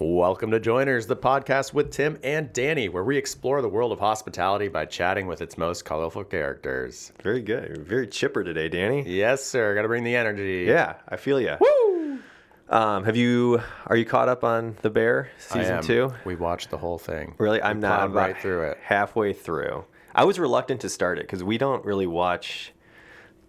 Welcome to Joiners, the podcast with Tim and Danny, where we explore the world of hospitality by chatting with its most colorful characters. Very good. You're very chipper today, Danny. Yes, sir. Got to bring the energy. Yeah, I feel you. Woo! Um, have you? Are you caught up on The Bear season two? We watched the whole thing. Really, I'm We not. I'm right through it. Halfway through. I was reluctant to start it because we don't really watch.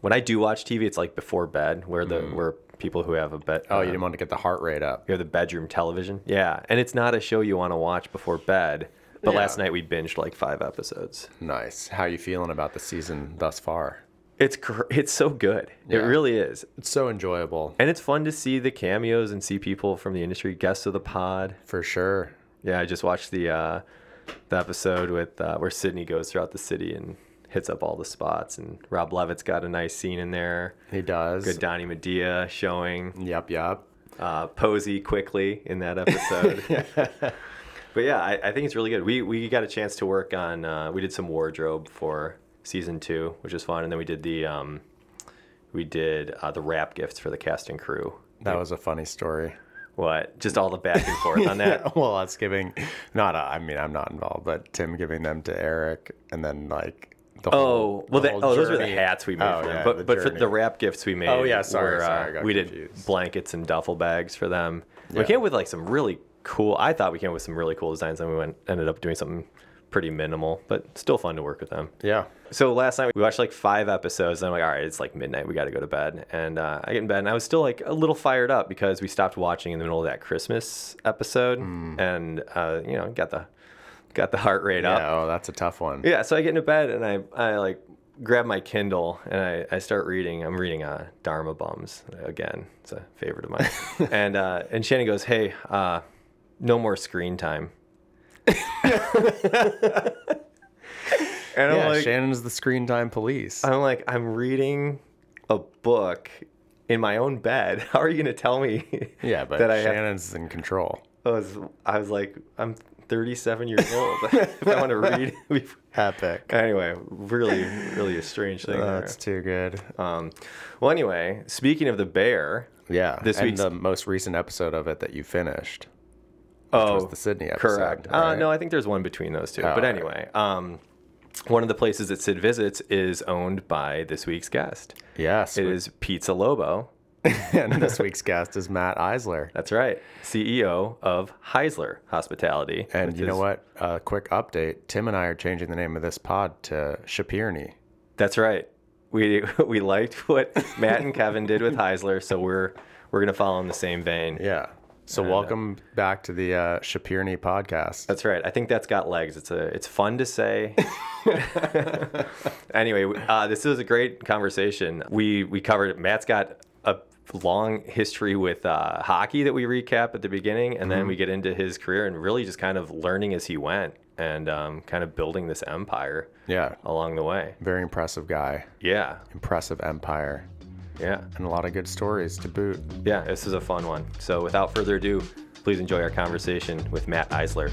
When I do watch TV, it's like before bed, where the where people who have a bed. Oh, you didn't want to get the heart rate up. You have the bedroom television. Yeah, and it's not a show you want to watch before bed. But Yeah. last night we binged like five episodes. Nice. How you feeling about the season thus far? It's gr- it's so good. It really is. It's so enjoyable, And it's fun to see the cameos and see people from the industry, guests of the pod. for sure. Yeah, I just watched the uh, the episode with uh, where Sydney goes throughout the city and hits up all the spots, and Rob Levitt's got a nice scene in there. He does. Good Donnie Madia showing Yep, yep. uh, Posey quickly in that episode. but yeah, I, I think it's really good. We we got a chance to work on. Uh, we did some wardrobe for season two, which was fun, and then we did the um, we did uh, the wrap gifts for the cast and crew. That was a funny story. What? Just all the back and forth on that. well, that's giving, not, uh, I mean, I'm not involved, but Tim giving them to Eric and then like the Oh well, the whole oh, those were the hats we made Oh, for them. yeah, but the but for the wrap gifts we made. Oh, yeah, sorry, were, sorry, uh, we did confused. blankets and duffel bags for them. Yeah. We came with like some really cool. I thought we came with some really cool designs, and we went ended up doing something pretty minimal, but still fun to work with them. Yeah. So last night we watched like five episodes, and I'm like, all right, it's like midnight, we got to go to bed. And uh, I get in bed, and I was still like a little fired up because we stopped watching in the middle of that Christmas episode, Hmm. and uh, you know, got the got the heart rate up. Oh, that's a tough one. Yeah, so I get into bed and I, I like grab my Kindle and I, I start reading. I'm reading uh, Dharma Bums again. It's a favorite of mine. and uh, and Shannon goes, "Hey, uh, no more screen time." and I'm Yeah, like, Shannon's the screen time police. I'm like, I'm reading a book in my own bed. How are you going to tell me? yeah, but that I have Shannon's in control. I was, I was like, I'm 37 years old. if I want to read, Epic. anyway, really, really a strange thing. there. That's too good. Um, well, anyway, speaking of the bear, Yeah. this and week's- the most recent episode of it that you finished. oh, was the Sydney episode, correct. Uh, no, I think there's one between those two. Oh, but right. anyway, um, one of the places that Sid visits is owned by this week's guest. Yes. It is Pizza Lobo. and this week's guest is Matt Eisler. That's right, CEO of Heisler Hospitality. And you know what? A quick update. Tim and I are changing the name of this pod to Shapirni. That's right. We we liked what Matt and Kevin did with Heisler, so we're we're gonna follow in the same vein. Yeah. So And, uh, welcome back to the uh, Shapirni podcast. That's right. I think that's got legs. It's a it's fun to say. anyway, uh, this was a great conversation. We we covered. Matt's got long history with uh, hockey that we recap at the beginning, and then we get into his career and really just kind of learning as he went and um, kind of building this empire yeah. along the way. Very impressive guy. Yeah, Impressive empire. yeah, And a lot of good stories to boot. yeah. This is a fun one. So without further ado, please enjoy our conversation with Matt Eisler.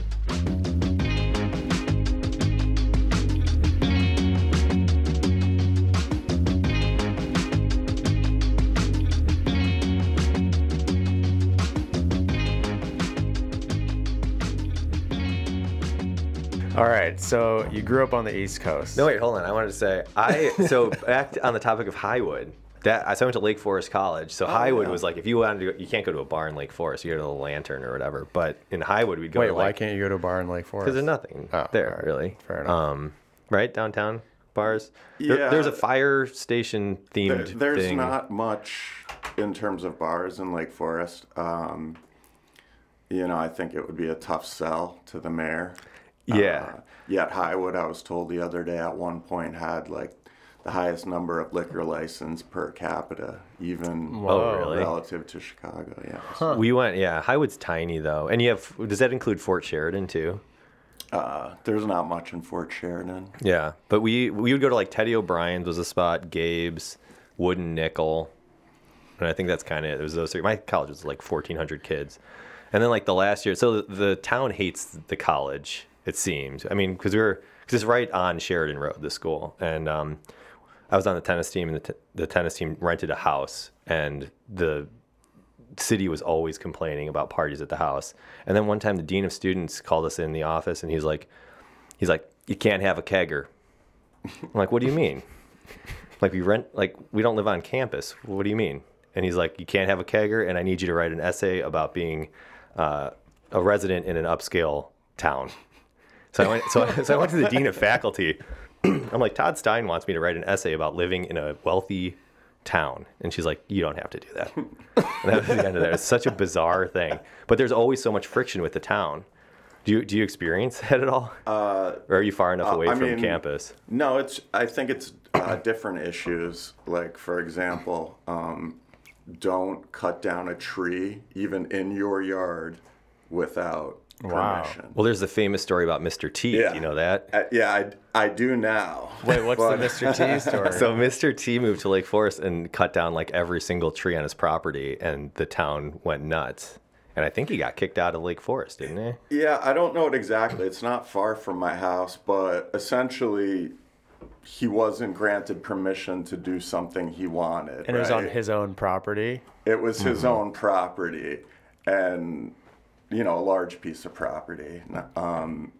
All right. So you grew up on the East Coast. No, wait, hold on. I wanted to say I so back on the topic of Highwood. That I so I went to Lake Forest College. So Highwood yeah. was like if you wanted to, go, you can't go to a bar in Lake Forest. You go to the Lantern or whatever. But in Highwood, we'd go Wait, to why like can't you go to a bar in Lake Forest? because there's nothing Oh, there all right. really. Fair enough. Um, right downtown bars. There- Yeah. there's a fire station There- themed There's thing. not much in terms of bars in Lake Forest. Um, you know, I think it would be a tough sell to the mayor. Yeah. Uh, yet Highwood, I was told the other day, at one point had like the highest number of liquor license per capita, even Oh, really? relative to Chicago. Yeah. We went. Yeah, Highwood's tiny though, and you have. Does that include Fort Sheridan too? Uh, there's not much in Fort Sheridan. Yeah, but we we would go to like Teddy O'Brien's was a spot, Gabe's, Wooden Nickel, and I think that's kind of it. It was those three. My college was like fourteen hundred kids, and then like the last year, so the, the town hates the college. It seems. I mean, because we were because it's right on Sheridan Road, the school, and um, I was on the tennis team, and the, t- the tennis team rented a house, and the city was always complaining about parties at the house. And then one time the dean of students called us in the office and he's like, he's like, you can't have a kegger. I'm like, what do you mean? Like we rent, like we don't live on campus. What do you mean? And he's like, you can't have a kegger, and I need you to write an essay about being uh, a resident in an upscale town. So I went, so, I- so I went to the dean of faculty. I'm like, Todd Stein wants me to write an essay about living in a wealthy town, and she's like, you don't have to do that. And that was the end of that. It's such a bizarre thing, but there's always so much friction with the town. Do you do you experience that at all? Uh, or are you far enough away I from mean, campus? No, it's. I think it's uh, different issues. Like for example, um, don't cut down a tree even in your yard without Wow. permission. Well, there's the famous story about Mr. T. Yeah. You know that? Uh, yeah, I, I do now. Wait, what's But- the Mr. T story? So Mr. T moved to Lake Forest and cut down like every single tree on his property, and the town went nuts. And I think he got kicked out of Lake Forest, didn't he? Yeah, I don't know it exactly. It's not far from my house, but essentially, he wasn't granted permission to do something he wanted. and it was on his own property. It was his Mm-hmm. own property, and you know, a large piece of property. Um,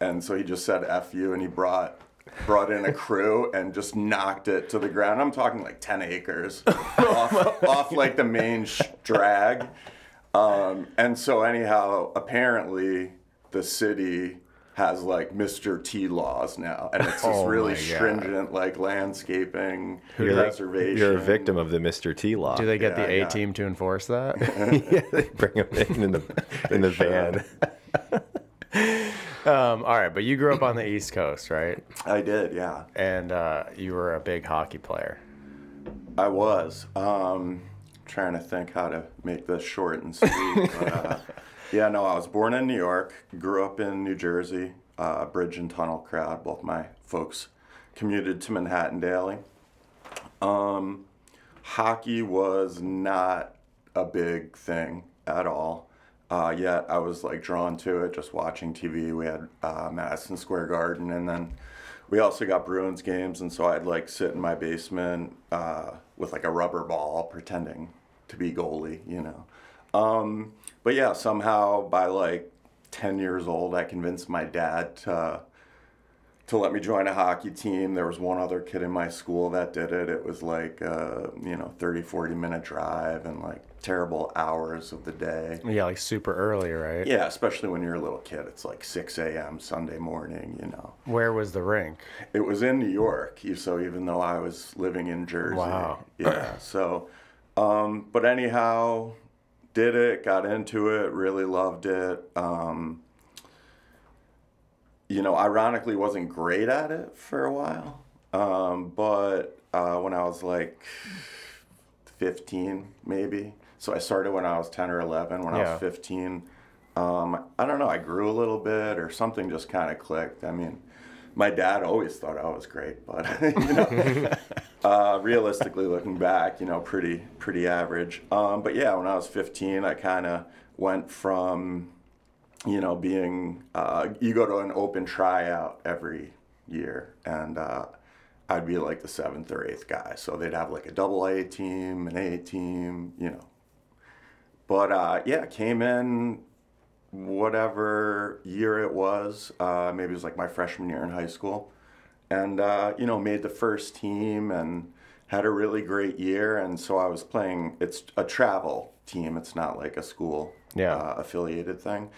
and so he just said "f you," and he brought brought in a crew and just knocked it to the ground. I'm talking like 10 acres off, off like the main sh- drag. Um, and so anyhow, apparently the city has like Mr. T laws now, and it's this Oh really my God. stringent like landscaping You're, preservation. you're a victim of the Mr. T law. Do they get Yeah, the A yeah. team to enforce that? yeah, they bring them in in the in the van. um, all right, but you grew up on the East Coast, right? I did, yeah. And uh, you were a big hockey player. I was. Um, trying to think how to make this short and sweet. but, uh, yeah, no, I was born in New York, grew up in New Jersey, uh, bridge and tunnel crowd. Both my folks commuted to Manhattan daily. Um, hockey was not a big thing at all. Uh, yet I was like drawn to it just watching TV. We had uh, Madison Square Garden, and then we also got Bruins games, and so I'd like sit in my basement uh, with like a rubber ball, pretending to be goalie, you know. Um, but yeah, somehow by like 10 years old, I convinced my dad to to let me join a hockey team. There was one other kid in my school that did it. It was like, uh, you know, 30, 40 minute drive and like terrible hours of the day. Yeah, like super early, right? Yeah, especially when you're a little kid. It's like 6 a.m. Sunday morning, you know. Where was the rink? It was in New York, so even though I was living in Jersey. Wow. Yeah, so, um, but anyhow, did it, got into it, really loved it. Um, you know, ironically, wasn't great at it for a while. Um, but uh, when I was like 15, maybe. So I started when I was 10 or 11. When I was 15, um, I don't know, I grew a little bit or something just kind of clicked. I mean, my dad always thought I was great, but you know, uh, realistically looking back, you know, pretty pretty average. Um, but yeah, when I was 15, I kind of went from, you know, being uh, you go to an open tryout every year, and uh, I'd be like the seventh or eighth guy. So they'd have like a double A team, an A team, you know. But uh, yeah, came in whatever year it was. Uh, maybe it was like my freshman year in high school, and uh, you know made the first team and had a really great year. And so I was playing. It's a travel team. It's not like a school Yeah. uh, affiliated thing.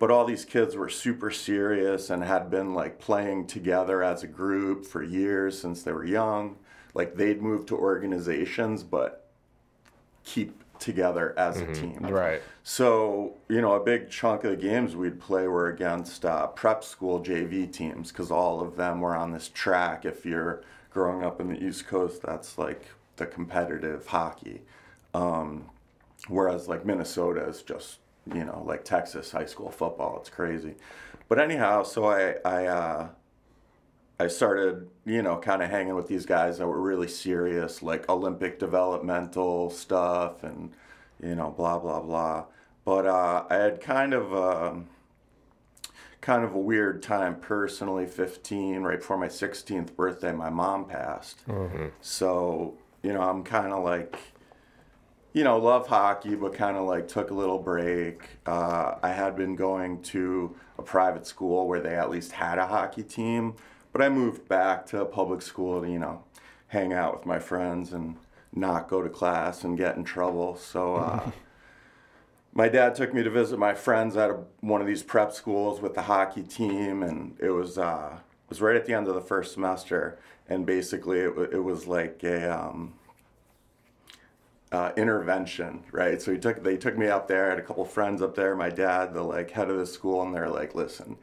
But all these kids were super serious and had been like playing together as a group for years since they were young. Like they'd moved to organizations, but keep together as a team. Right. So, you know, a big chunk of the games we'd play were against uh, prep school JV teams because all of them were on this track. If you're growing up in the East Coast, that's like the competitive hockey. Um, whereas, like, Minnesota is just, you know, like Texas high school football. It's crazy. But anyhow, so I, I, uh, I started, you know, kind of hanging with these guys that were really serious, like Olympic developmental stuff and, you know, blah, blah, blah. But uh, I had kind of, um, kind of a weird time personally, 15, right before my 16th birthday, my mom passed. So, you know, I'm kind of like, you know, love hockey, but kind of like took a little break. Uh, I had been going to a private school where they at least had a hockey team, but I moved back to a public school to, you know, hang out with my friends and not go to class and get in trouble. So, uh, my dad took me to visit my friends at a, one of these prep schools with the hockey team, and it was uh, it was right at the end of the first semester, and basically it, wa- it was like a um, uh, intervention, right? So he took they took me up there. I had a couple friends up there. My dad, the like head of the school, and they're like, "Listen,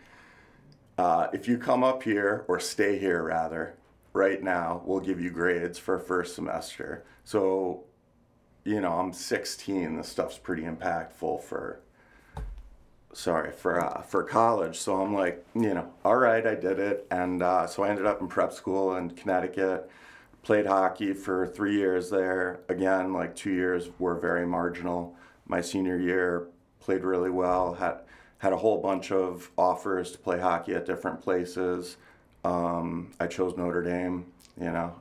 uh, if you come up here or stay here rather, right now, we'll give you grades for first semester." So you know, I'm 16. This stuff's pretty impactful for, sorry, for uh, for college. So I'm like, you know, all right, I did it, and uh, so I ended up in prep school in Connecticut. Played hockey for three years there. Again, like two years were very marginal. My senior year, played really well. Had had a whole bunch of offers to play hockey at different places. Um, I chose Notre Dame. You know,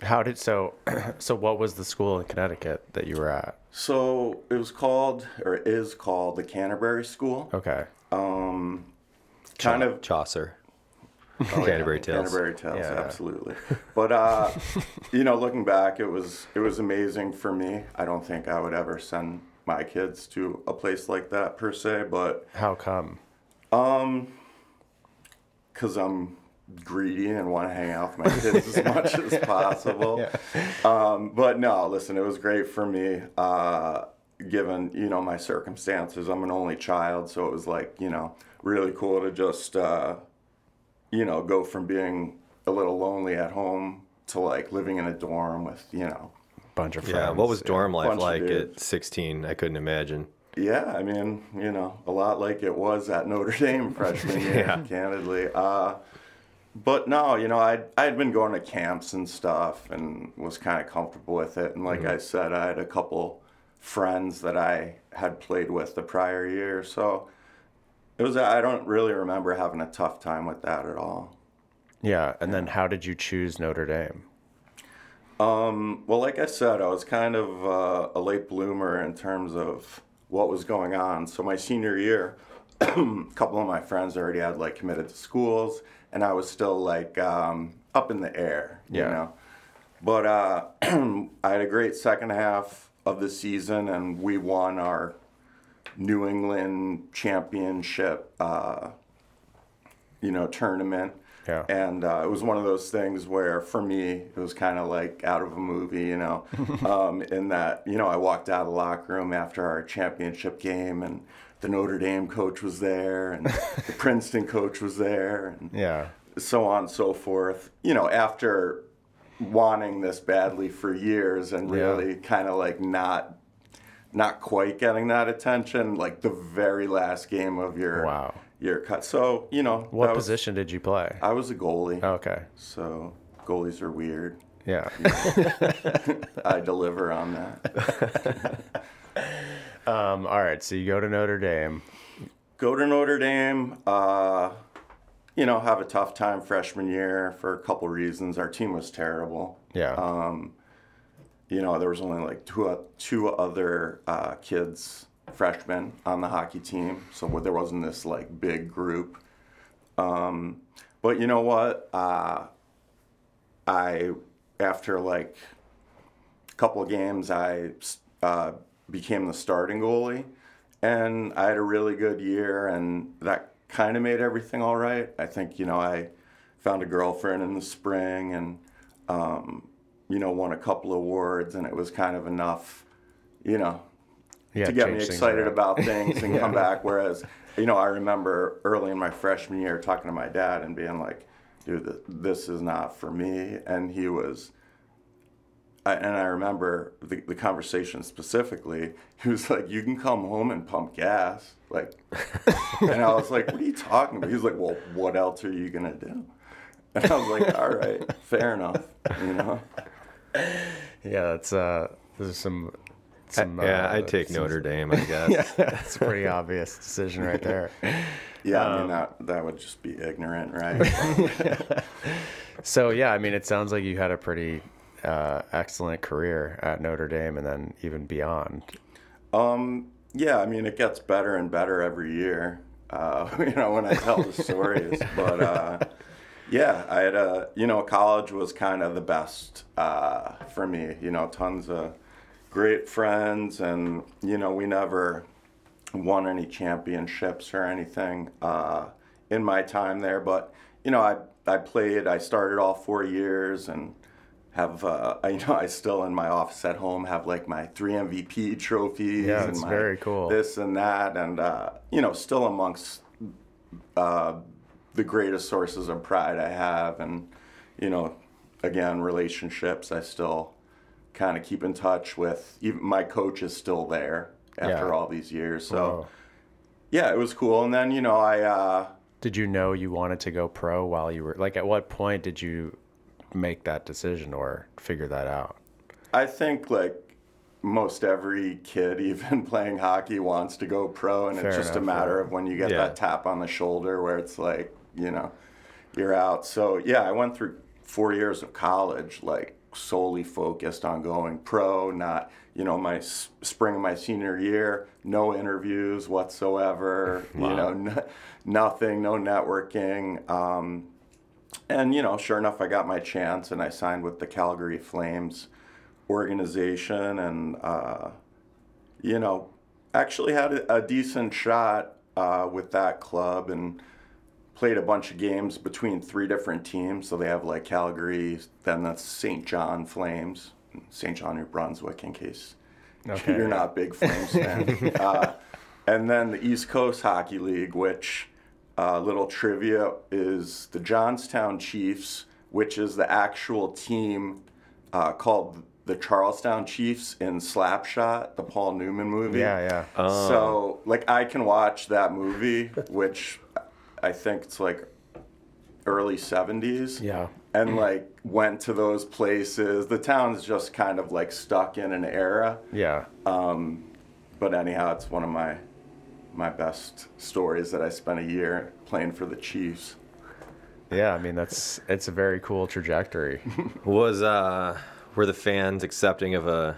How did so? So what was the school in Connecticut that you were at? So it was called, or is called, the Canterbury School. Okay. Um, kind of Chaucer. oh, yeah, Canterbury Tales. Canterbury Tales, Yeah. absolutely. But uh, you know, looking back, it was it was amazing for me. I don't think I would ever send my kids to a place like that per se, but How come? Um, because I'm greedy and want to hang out with my kids as much as possible. Um, but no, listen, it was great for me. Uh, given you know my circumstances, I'm an only child, so it was like you know really cool to just uh, you know go from being a little lonely at home to like living in a dorm with you know Bunch of friends. Yeah. What was dorm life Bunch of like at dudes. 16? I couldn't imagine. Yeah, I mean, you know, a lot like it was at Notre Dame freshman year, Yeah. candidly. Uh, but no, you know, I I had been going to camps and stuff, and was kind of comfortable with it. And like I said, I had a couple friends that I had played with the prior year, so it was. I don't really remember having a tough time with that at all. Yeah, and then how did you choose Notre Dame? Well, like I said, I was kind of uh, a late bloomer in terms of what was going on. So my senior year, a couple of my friends already had like committed to schools, and I was still like um, up in the air, you know. But uh, I had a great second half of the season, and we won our New England championship, uh, you know, tournament. Yeah. And uh, it was one of those things where, for me, it was kind of like out of a movie, you know, um, in that, you know, I walked out of the locker room after our championship game and the Notre Dame coach was there and the Princeton coach was there and Yeah. so on and so forth. You know, after wanting this badly for years and Yeah. really kind of like not not quite getting that attention, like the very last game of your Wow. Your cut. So, you know, What was- position did you play? I was a goalie. okay. So goalies are weird. Yeah. I deliver on that. um, all right. So you go to Notre Dame. Go to Notre Dame. Uh, you know, have a tough time freshman year for a couple reasons. Our team was terrible. Yeah. Um, you know, there was only like two two other uh, kids, freshmen, on the hockey team, so there wasn't this like big group. Um, but you know what? Uh, I after like a couple of games, I uh, became the starting goalie, and I had a really good year, and that kind of made everything all right. I think you know I found a girlfriend in the spring, and um, you know won a couple awards, and it was kind of enough, you know, yeah. to get me excited about things and come back. Whereas, you know, I remember early in my freshman year talking to my dad and being like, dude, this is not for me. And he was, I, and I remember the, the conversation specifically. He was like, you can come home and pump gas. Like, and I was like, what are you talking about? He was like, well, what else are you going to do? And I was like, all right, fair enough, you know? Yeah. That's uh. There's some. Some yeah, uh, I'd take some- Notre Dame, I guess. That's a pretty obvious decision right there. Yeah, I Um, mean, that, that would just be ignorant, right? So yeah, I mean, it sounds like you had a pretty uh, excellent career at Notre Dame and then even beyond. Um, yeah, I mean, it gets better and better every year. Uh, you know, when I tell the stories, but uh, yeah, I had a you know college was kind of the best uh, for me. You know, tons of great friends, and you know we never won any championships or anything uh, in my time there, but you know I I played. I started all four years and have uh, I you know I still in my office at home have like my three MVP trophies Yeah, and it's my very cool. this and that and uh, you know still amongst uh, the greatest sources of pride I have and you know again relationships I still kind of keep in touch with even my coach is still there after Yeah. all these years so Whoa. yeah it was cool and then you know I uh, Did you know you wanted to go pro while you were like at what point did you make that decision or figure that out? I think like most every kid, even playing hockey, wants to go pro, and Fair it's just a matter yeah. of when you get Yeah. that tap on the shoulder where it's like, you know, you're out. So yeah, I went through four years of college, like solely focused on going pro. Not, you know, my s- spring of my senior year, no interviews whatsoever. You know, n- nothing, no networking. Um, and you know, sure enough, I got my chance, and I signed with the Calgary Flames organization, and uh, you know, actually had a, a decent shot uh, with that club, and played a bunch of games between three different teams. So they have like Calgary, then that's St. John Flames, St. John, New Brunswick, in case Okay, you're not big Flames fan. uh, and then the East Coast Hockey League, which uh, little trivia is the Johnstown Chiefs, which is the actual team uh, called the Charlestown Chiefs in Slapshot, the Paul Newman movie. Yeah, yeah. So, like, I can watch that movie, which I think it's like early 70s Yeah. and like went to those places. The town's just kind of like stuck in an era. Yeah. But anyhow, it's one of my my best stories that I spent a year playing for the Chiefs. Yeah, I mean that's it's a very cool trajectory. Was uh were the fans accepting of a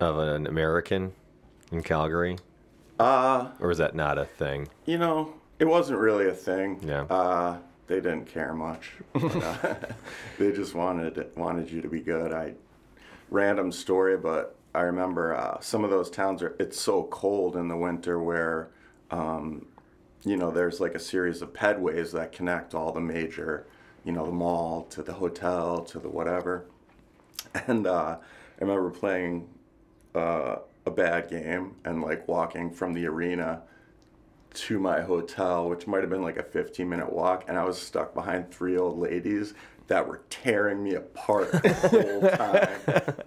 of an American in Calgary? Uh, Or was that not a thing? you know, it wasn't really a thing. Yeah. Uh, they didn't care much. But, uh, they just wanted wanted you to be good. I random story, but I remember uh, some of those towns are. It's so cold in the winter where, um, you know, there's like a series of pedways that connect all the major, you know, the mall to the hotel to the whatever. And uh, I remember playing uh, a bad game and like walking from the arena to my hotel, which might have been like a 15 minute walk, and I was stuck behind three old ladies that were tearing me apart the whole time.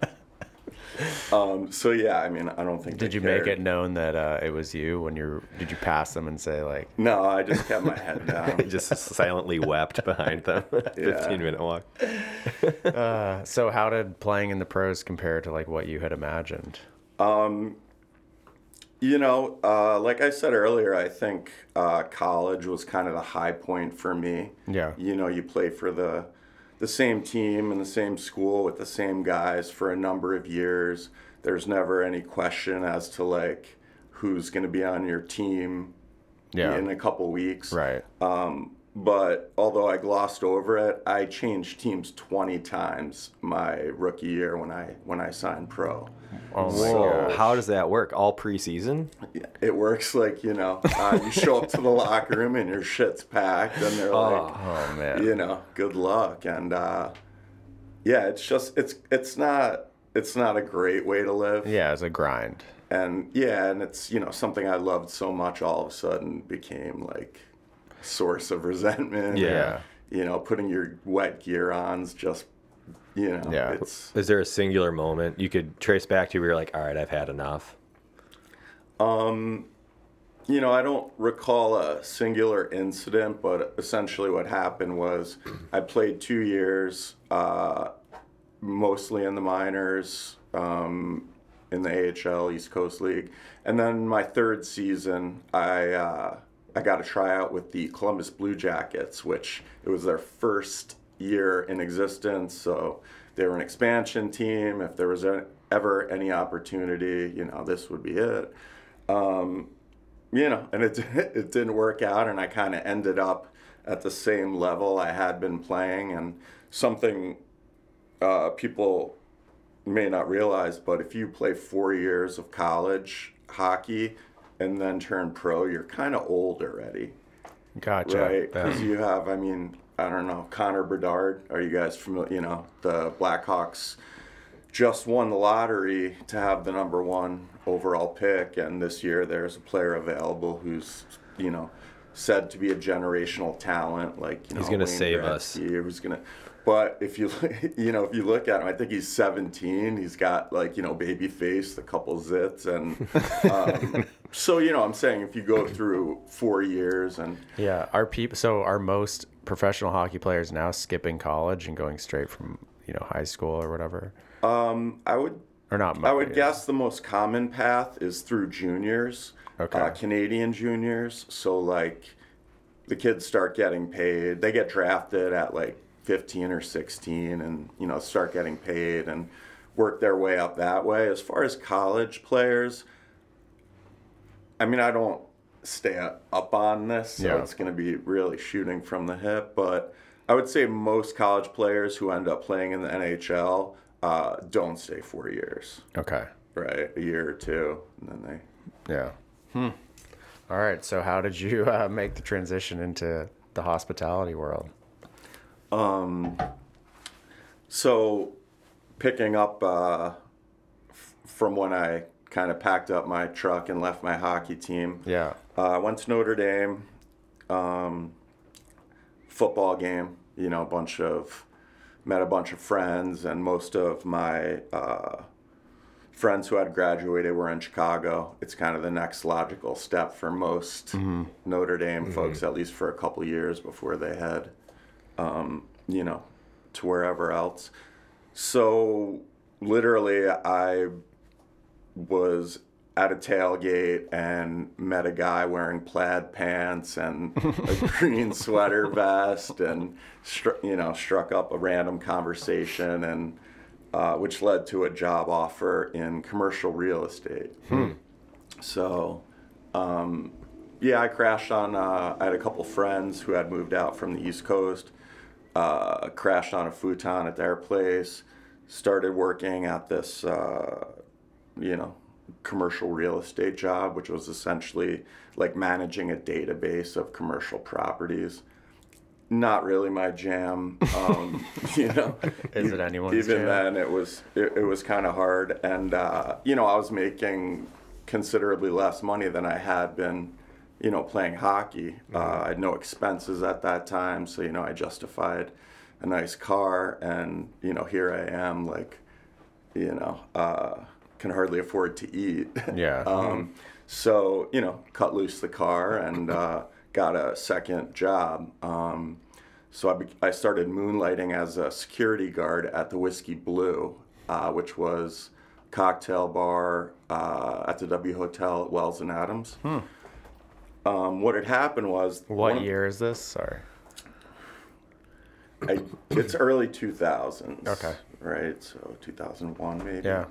um, so yeah, I mean, I don't think. Did you make it known that uh, it was you when you're? Did you pass them and say like, No, I just kept my head down. Just silently wept behind them. Yeah. 15 minute walk. uh, so how did playing in the pros compare to like what you had imagined? You know, uh, like I said earlier, I think uh, college was kind of the high point for me. Yeah. You know, you play for the the same team in the same school with the same guys for a number of years. There's never any question as to like who's going to be on your team Yeah. in a couple weeks. Right. But although I glossed over it, I changed teams 20 times my rookie year when I when I signed pro. Oh So- How does that work? All preseason? It works like you know, uh, you show up to the locker room and your shit's packed, and they're like, Oh man. you know, good luck. And uh, yeah, it's just it's it's not it's not a great way to live. Yeah, it's a grind. And yeah, and it's you know something I loved so much all of a sudden became like source of resentment. Yeah. You know, putting your wet gear on's just you know Yeah. it's Is there a singular moment you could trace back to where you're like, all right, I've had enough? Um, you know, I don't recall a singular incident, but essentially what happened was I played two years, uh, mostly in the minors, um, in the AHL East Coast League, and then my third season, I uh, I got a tryout with the Columbus Blue Jackets, which it was their first year in existence, so they were an expansion team. If there was ever any opportunity, you know, this would be it. Um, you know, and it it didn't work out, and I kind of ended up at the same level I had been playing, and something uh, people may not realize, but if you play four years of college hockey and then turn pro, you're kind of old already, Gotcha. right? Because you have, I mean, I don't know, Connor Bedard. Are you guys familiar? You know, the Blackhawks just won the lottery to have the number one overall pick, and this year there's a player available who's, you know, said to be a generational talent. Like you know, He's gonna Wayne save us. Gretzky, Who's gonna? But if you you know if you look at him, I think he's 17. He's got like you know baby face, a couple zits, and um, so you know I'm saying if you go through four years and Yeah, our people. So are most professional hockey players now skipping college and going straight from you know high school or whatever, um, I would or not? I would yeah. guess the most common path is through juniors, Okay. uh, Canadian juniors. So like, the kids start getting paid. They get drafted at like 15 or 16, and you know start getting paid and work their way up that way. As far as college players, I mean, I don't stay up on this, so Yeah. it's going to be really shooting from the hip. But I would say most college players who end up playing in the NHL uh, don't stay four years Okay. right? A year or two, and then they. Yeah. Hmm. All right. So how did you uh, make the transition into the hospitality world? So, picking up uh, f- from when I kind of packed up my truck and left my hockey team, Yeah. uh, I went to Notre Dame, um, football game. You know, a bunch of met a bunch of friends, and most of my uh, friends who had graduated were in Chicago. It's kind of the next logical step for most Notre Dame folks, at least for a couple years before they head, um, you know, to wherever else. So literally, I was at a tailgate and met a guy wearing plaid pants and a green sweater vest and stru- you know struck up a random conversation and uh, which led to a job offer in commercial real estate. So um, yeah i crashed on uh, i had a couple friends who had moved out from the east coast uh, crashed on a futon at their place started working at this uh, you know, commercial real estate job, which was essentially like managing a database of commercial properties. Not really my jam, um, you know. Is it anyone's Even jam? then, it was it, it was kind of hard, and uh, you know, I was making considerably less money than I had been, you know, playing hockey. Uh, I had no expenses at that time, so you know, I justified a nice car, and you know, here I am, like, you know, uh, can hardly afford to eat. Yeah. um, so you know, cut loose the car and uh, got a second job. Um, so I, be- I started moonlighting as a security guard at the Whiskey Blue, uh, which was cocktail bar uh, at the W Hotel at Wells and Adams. Um, what had happened was. What year is this? Sorry. I, it's early 2000s. Okay. Right, so 2001 maybe. Yeah.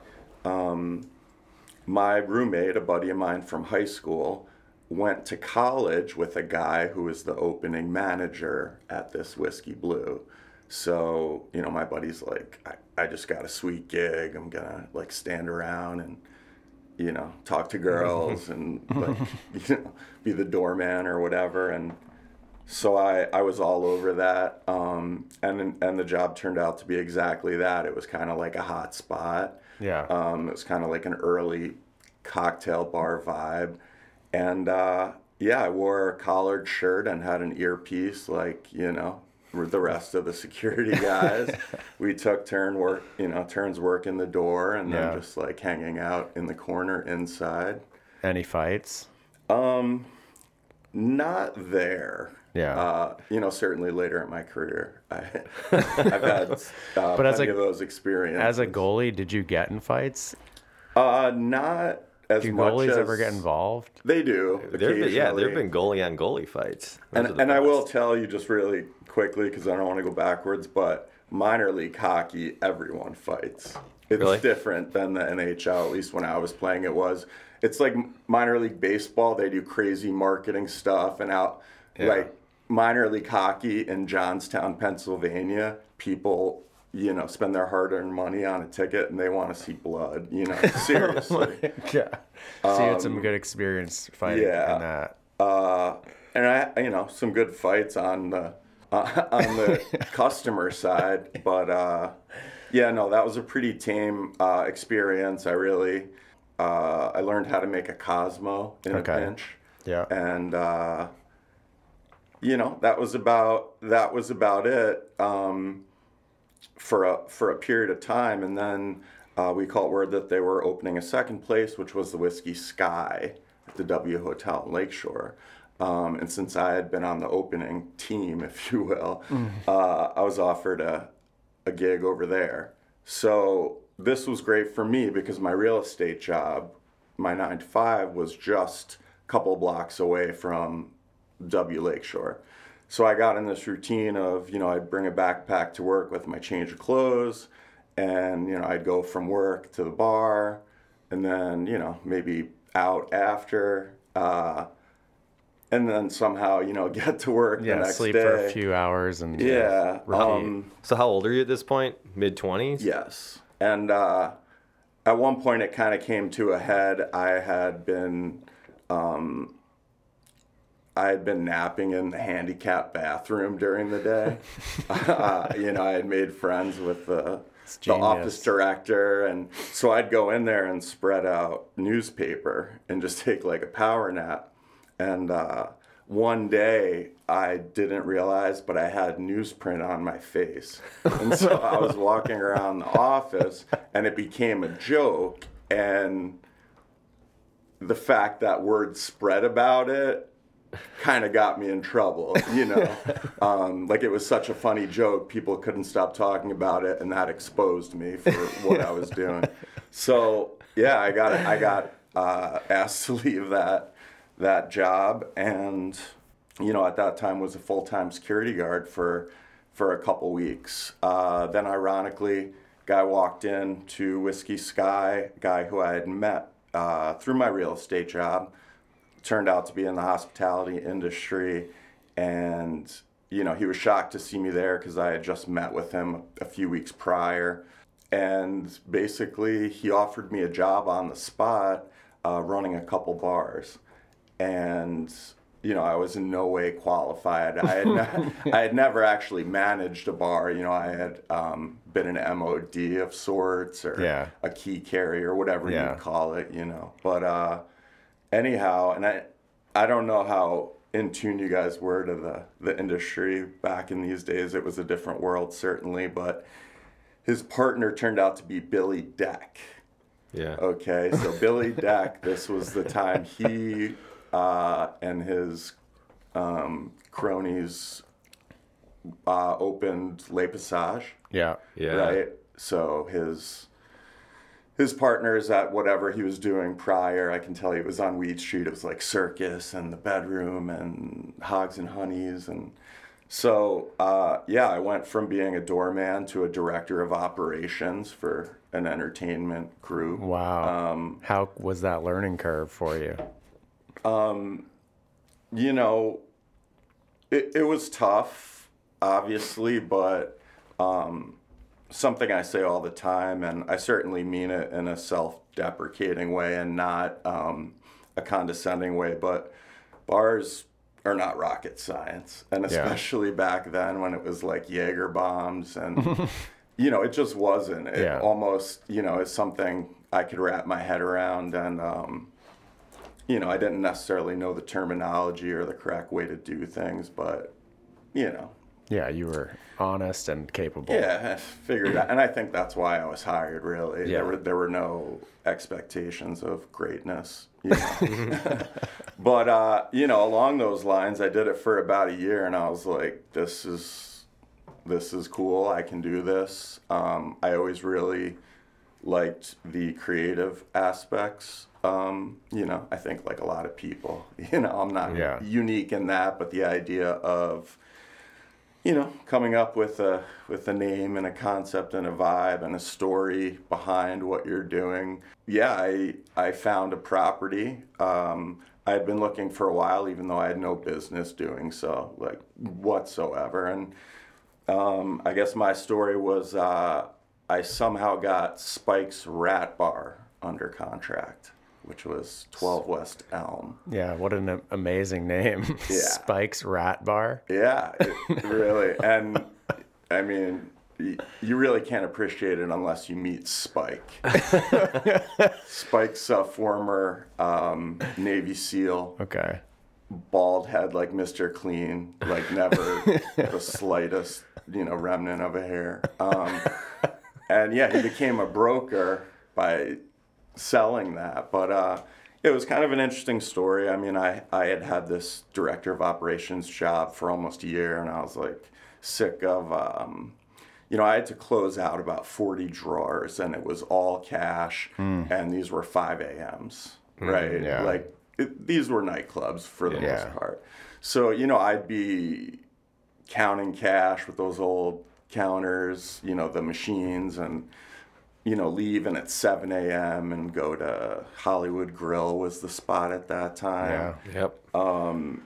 my roommate, a buddy of mine from high school, went to college with a guy who was the opening manager at this Whiskey Blue. So, you know, my buddy's like, I, I just got a sweet gig. I'm going to like stand around and, you know, talk to girls and like, you know, be the doorman or whatever. And so I, I was all over that. Um, and, and the job turned out to be exactly that. It was kind of like a hot spot. Yeah. Um, it was kind of like an early cocktail bar vibe. And uh, yeah, I wore a collared shirt and had an earpiece, like, you know, the rest of the security guys. we took turn work, you know, turns working the door and then Yeah. just like hanging out in the corner inside. Any fights? Um, not there. Yeah. Uh, you know, certainly later in my career, I, I've had uh, But as a- of those experiences. As a goalie, did you get in fights? Uh, not as Do much goalies as ever get involved? They do. There have been, yeah, there have been goalie on goalie fights. Those And, and I will tell you just really quickly because I don't want to go backwards, but minor league hockey, everyone fights. It's Really? different than the NHL. At least when I was playing, it was. It's like minor league baseball. They do crazy marketing stuff, and out Yeah. like minor league hockey in Johnstown, Pennsylvania, people. You know, spend their hard-earned money on a ticket, and they want to see blood. You know, seriously. Yeah. so you had some good experience fighting Um, yeah. in that. uh, and I, you know, some good fights on the uh, on the customer side, but uh, yeah, no, that was a pretty tame uh, experience. I really, uh, I learned how to make a Cosmo in Okay. a pinch, Yeah. and uh, you know, that was about that was about it um, for a for a period of time, and then. Uh, we caught word that they were opening a second place, which was the Whiskey Sky at the W Hotel in Lakeshore. Um, and since I had been on the opening team, if you will, uh, I was offered a, a gig over there. So this was great for me because my real estate job, my nine to five, was just a couple blocks away from W Lakeshore. So I got in this routine of, you know, I'd bring a backpack to work with my change of clothes, and, you know, I'd go from work to the bar, and then, you know, maybe out after, uh, and then somehow, you know, get to work the Yeah. next Sleep day. for a few hours and Yeah. repeat. Um, So how old are you at this point? Mid twenties. Yes. And uh, at one point, it kind of came to a head. I had been, um, I had been napping in the handicap bathroom during the day. uh, you know, I had made friends with the, the office director, and so I'd go in there and spread out newspaper and just take like a power nap. And uh, one day I didn't realize, but I had newsprint on my face. And so I was walking around the office and it became a joke. And the fact that word spread about it kind of got me in trouble, you know. Um, like it was such a funny joke, people couldn't stop talking about it, and that exposed me for what I was doing. So yeah, I got I got uh, asked to leave that that job, and you know at that time was a full time security guard for for a couple weeks. Uh, then ironically, guy walked in to Whiskey Sky, guy who I had met uh, through my real estate job turned out to be in the hospitality industry. And you know he was shocked to see me there because i had just met with him a few weeks prior. And basically he offered me a job on the spot uh, running a couple bars. And you know i was in no way qualified. I had, ne- I had never actually managed a bar. You know i had um, been an mod of sorts or Yeah. a key carrier whatever Yeah. you call it you know. But uh anyhow, and I I don't know how in tune you guys were to the the industry back in these days. It was a different world certainly, but his partner turned out to be Billy Dec. Yeah. Okay, so Billy Dec, this was the time he uh, and his um, cronies uh, opened Le Passage Yeah. Yeah. right? So his his partners at whatever he was doing prior, I can tell you it was on Weed Street. It was like Circus and the Bedroom and Hogs and Honeys and so uh, yeah, I went from being a doorman to a director of operations for an entertainment group. Wow. Um, How was that learning curve for you? you know, it, it was tough, obviously, but um, something I say all the time, and I certainly mean it in a self deprecating way and not um, a condescending way, but bars are not rocket science. And especially back then when it was like Jaeger bombs and. You know, it just wasn't. It Yeah. almost, you know, is something I could wrap my head around, and um, you know, I didn't necessarily know the terminology or the correct way to do things, but you know, Yeah, you were honest and capable. yeah, I figured out, and I think that's why I was hired. Really, Yeah. there were there were no expectations of greatness, you know. but uh, you know, along those lines, I did it for about a year, and I was like, this is this is cool. I can do this. Um, I always really liked the creative aspects Um, you know, I think like a lot of people, you know, I'm not Yeah. unique in that, but the idea of, you know, coming up with a with a name and a concept and a vibe and a story behind what you're doing. Yeah, I I found a property. Um, I had been looking for a while, even though I had no business doing so, like whatsoever. And um, I guess my story was uh, I somehow got Spike's Rat Bar under contract, which was 12 West Elm. Yeah, what an amazing name. Yeah. Spike's Rat Bar. Yeah, it, really. And I mean, y- you really can't appreciate it unless you meet Spike. Spike's a former um, Navy SEAL, Okay. bald head like Mr. Clean, like never the slightest, you know, remnant of a hair. Um, and yeah, he became a broker by selling that. But uh, it was kind of an interesting story. I mean, I, I had had this director of operations job for almost a year, and I was like sick of, um, you know, I had to close out about 40 drawers, and it was all cash, and these were 5 a.m.s, right? yeah. Like, it, these were nightclubs for the Yeah. most part. So, you know, I'd be counting cash with those old counters, you know, the machines, and you know, leave and at 7 a.m. and go to Hollywood Grill was the spot at that time. Yeah. Yep. Um,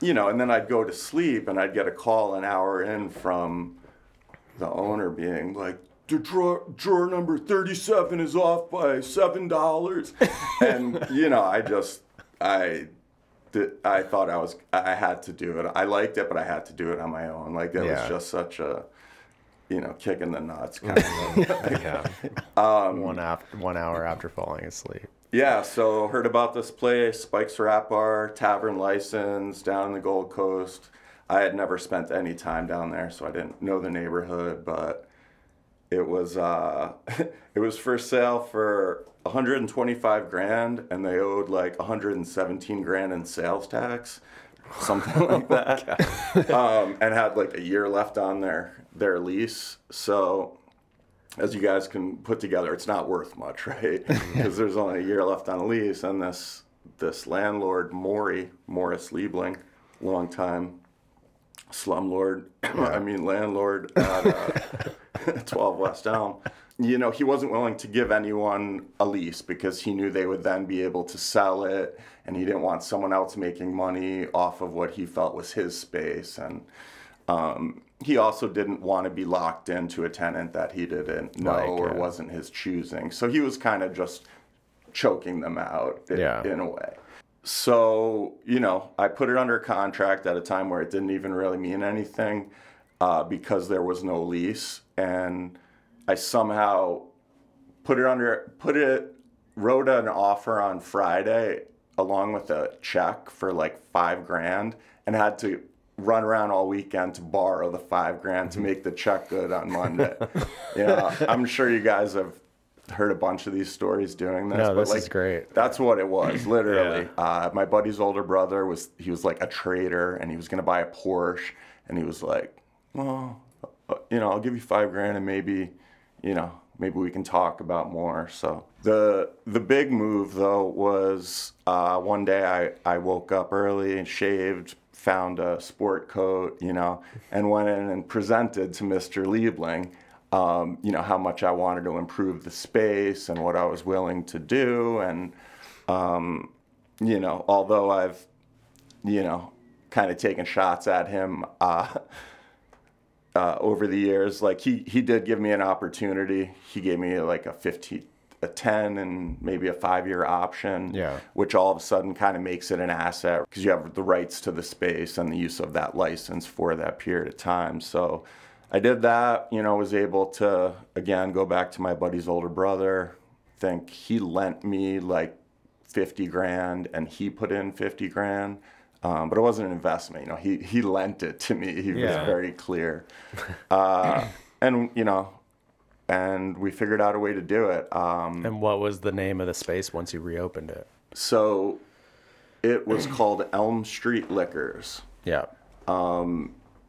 you know, and then I'd go to sleep and I'd get a call an hour in from the owner being like, the drawer, drawer number 37 is off by $7. and, you know, I just, I, did, I thought I was, I had to do it. I liked it, but I had to do it on my own. Like, it Yeah. was just such a, you know, kicking the nuts kind of yeah. one after one hour after falling asleep. Yeah, so heard about this place, Spike's Rat Bar, tavern license down in the Gold Coast. I had never spent any time down there, so I didn't know the neighborhood, but it was uh, it was for sale for 125 grand, and they owed like 117 grand in sales tax, something like that, um, and had like a year left on their their lease. So as you guys can put together, it's not worth much, right? Because there's only a year left on a lease, and this this landlord Maury Morris Liebling, long time slumlord, I mean landlord at uh, 12 West Elm. You know, he wasn't willing to give anyone a lease because he knew they would then be able to sell it, and he didn't want someone else making money off of what he felt was his space. And um, he also didn't want to be locked into a tenant that he didn't know Like, or yeah. wasn't his choosing. So he was kind of just choking them out i- Yeah. in a way. So, you know, I put it under contract at a time where it didn't even really mean anything uh, because there was no lease. And I somehow put it under, put it, wrote an offer on Friday along with a check for like five grand and had to run around all weekend to borrow the five grand to make the check good on Monday. you know, I'm sure you guys have heard a bunch of these stories doing this. No, but this like, is great. that's what it was, literally. Uh, my buddy's older brother was he was like a trader, and he was gonna buy a Porsche, and he was like, "Well, uh, you know, I'll give you five grand, and maybe, you know, maybe we can talk about more." So the the big move though was uh, one day I I woke up early and shaved. Found a sport coat, you know, and went in and presented to Mr. Liebling, um, you know, how much I wanted to improve the space and what I was willing to do. And, um, you know, although I've, you know, kind of taken shots at him uh, uh, over the years, like he, he did give me an opportunity. He gave me like a 15, a 10 and maybe a five year option, Yeah. which all of a sudden kind of makes it an asset because you have the rights to the space and the use of that license for that period of time. So I did that, you know, was able to, again, go back to my buddy's older brother. think he lent me like 50 grand and he put in 50 grand. Um, but it wasn't an investment, you know, he, he lent it to me. He Yeah. was very clear. Uh, and, you know, and we figured out a way to do it. Um, And what was the name of the space once you reopened it? so it was called Elm Street Liquors. Yeah.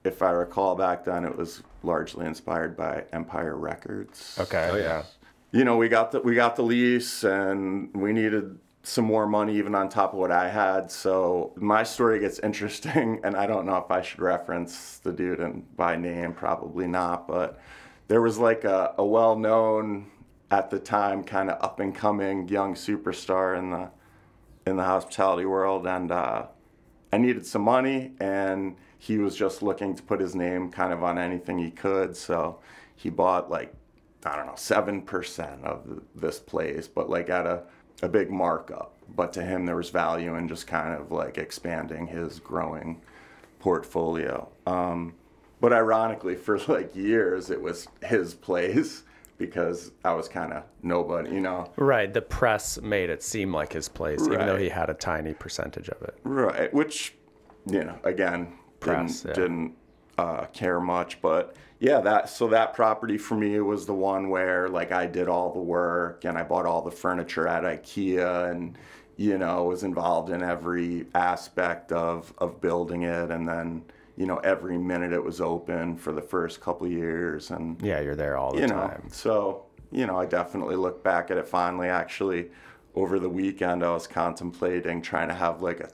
If I recall back then, it was largely inspired by Empire Records. Okay. Oh, yeah. yeah. You know, we got the we got the lease, and we needed some more money even on top of what I had. So my story gets interesting, and I don't know if I should reference the dude and by name, probably not. But there was like a, a well-known at the time kind of up and coming young superstar in the in the hospitality world, and uh, I needed some money, and he was just looking to put his name kind of on anything he could. So he bought like I don't know seven percent of this place, but like at a a big markup. But to him, there was value in just kind of like expanding his growing portfolio. Um, but ironically, for like years, it was his place because I was kind of nobody, you know. Right. The press made it seem like his place, even though he had a tiny percentage of it. Right, which, you know, again, Press, didn't, yeah. didn't uh, care much, but yeah, that so that property for me was the one where like I did all the work and I bought all the furniture at IKEA and you know was involved in every aspect of of building it and then you know every minute it was open for the first couple of years and Yeah, you're there all the you know time. so you know i definitely look back at it fondly actually over the weekend i was contemplating trying to have like a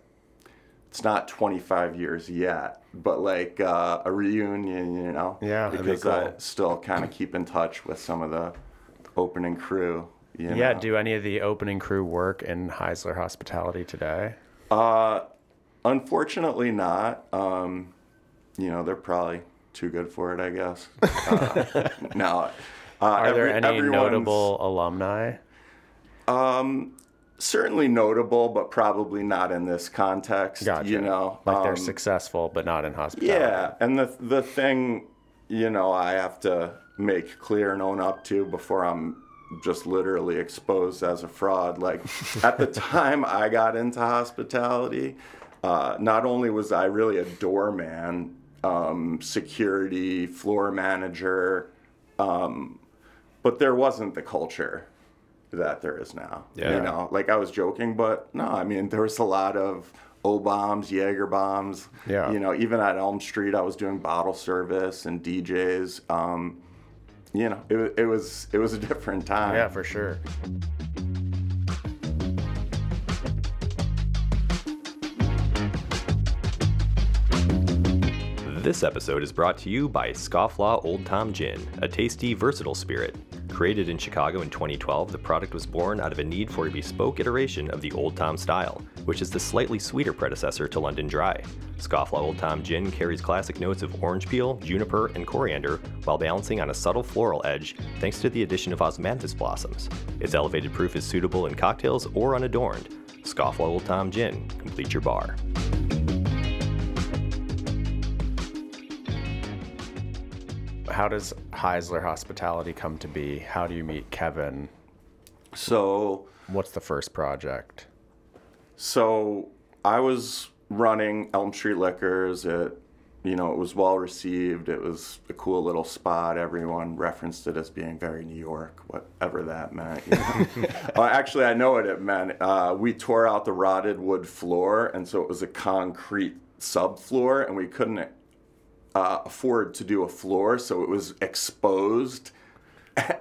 it's not 25 years yet but like uh, a reunion you know Yeah, that'd be because i still kind of keep in touch with some of the opening crew you Yeah, know? do any of the opening crew work in Heisler Hospitality today? Uh, unfortunately not. Um, you know, they're probably too good for it, I guess. Uh, no. Uh, Are there any notable alumni? Certainly notable, but probably not in this context. Gotcha. You know, like they're Um, successful, but not in hospitality. Yeah, and the the thing, you know, I have to make clear and own up to before I'm just literally exposed as a fraud. Like at the time I got into hospitality, uh, not only was I really a doorman, um, security, floor manager, um, but there wasn't the culture that there is now. Yeah. You know, like I was joking, but no, I mean, there was a lot of O bombs, Jaeger bombs. Yeah. You know, even at Elm Street, I was doing bottle service and DJs. Um, you know, it, it was it was a different time. Yeah, for sure. This episode is brought to you by Scofflaw Old Tom Gin, a tasty, versatile spirit. Created in Chicago in 2012, the product was born out of a need for a bespoke iteration of the Old Tom style, which is the slightly sweeter predecessor to London Dry. Scofflaw Old Tom Gin carries classic notes of orange peel, juniper, and coriander while balancing on a subtle floral edge thanks to the addition of osmanthus blossoms. Its elevated proof is suitable in cocktails or unadorned. Scofflaw Old Tom Gin, complete your bar. How does Heisler Hospitality come to be? How do you meet Kevin? So What's the first project? So I was running Elm Street Liquors. It, you know, it was well received. It was a cool little spot. Everyone referenced it as being very New York, whatever that meant. you know. uh, actually, I know what it meant. Uh, we tore out the rotted wood floor, and so it was a concrete subfloor, and we couldn't uh, afford to do a floor, so it was exposed.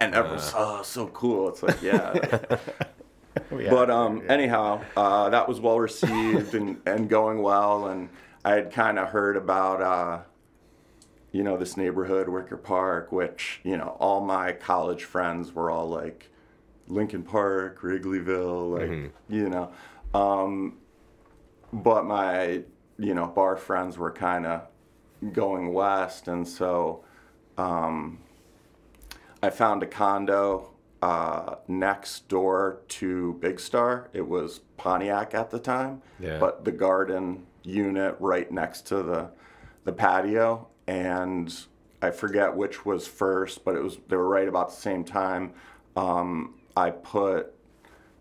And everyone's oh so cool. It's like yeah, but um, anyhow, uh, that was well received and, and going well. And I had kind of heard about, uh, you know, this neighborhood, Wicker Park, which, you know, all my college friends were all like Lincoln Park, Wrigleyville, like, you know. Um, but my, you know, bar friends were kind of going west. And so um, I found a condo uh, next door to Big Star. It was Pontiac at the time, Yeah. but the garden unit right next to the the patio, and I forget which was first, but it was they were right about the same time. Um, I put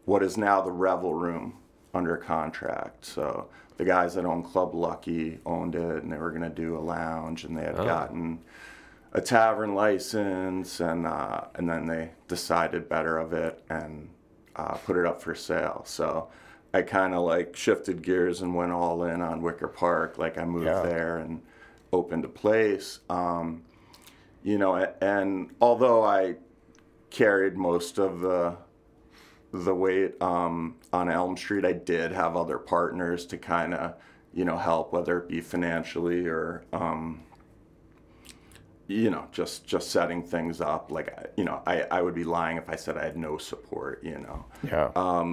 what is now the Revel Room under contract. So the guys that own Club Lucky owned it, and they were going to do a lounge, and they had gotten a tavern license, and uh, and then they decided better of it and uh, put it up for sale. So I kind of like shifted gears and went all in on Wicker Park. Like I moved Yeah. there and opened a place. Um, you know, and although I carried most of the the wait um, on Elm Street, I did have other partners to kind of, you know, help, whether it be financially or, um, you know, just just setting things up. Like, you know, I, I would be lying if I said I had no support. You know, Yeah.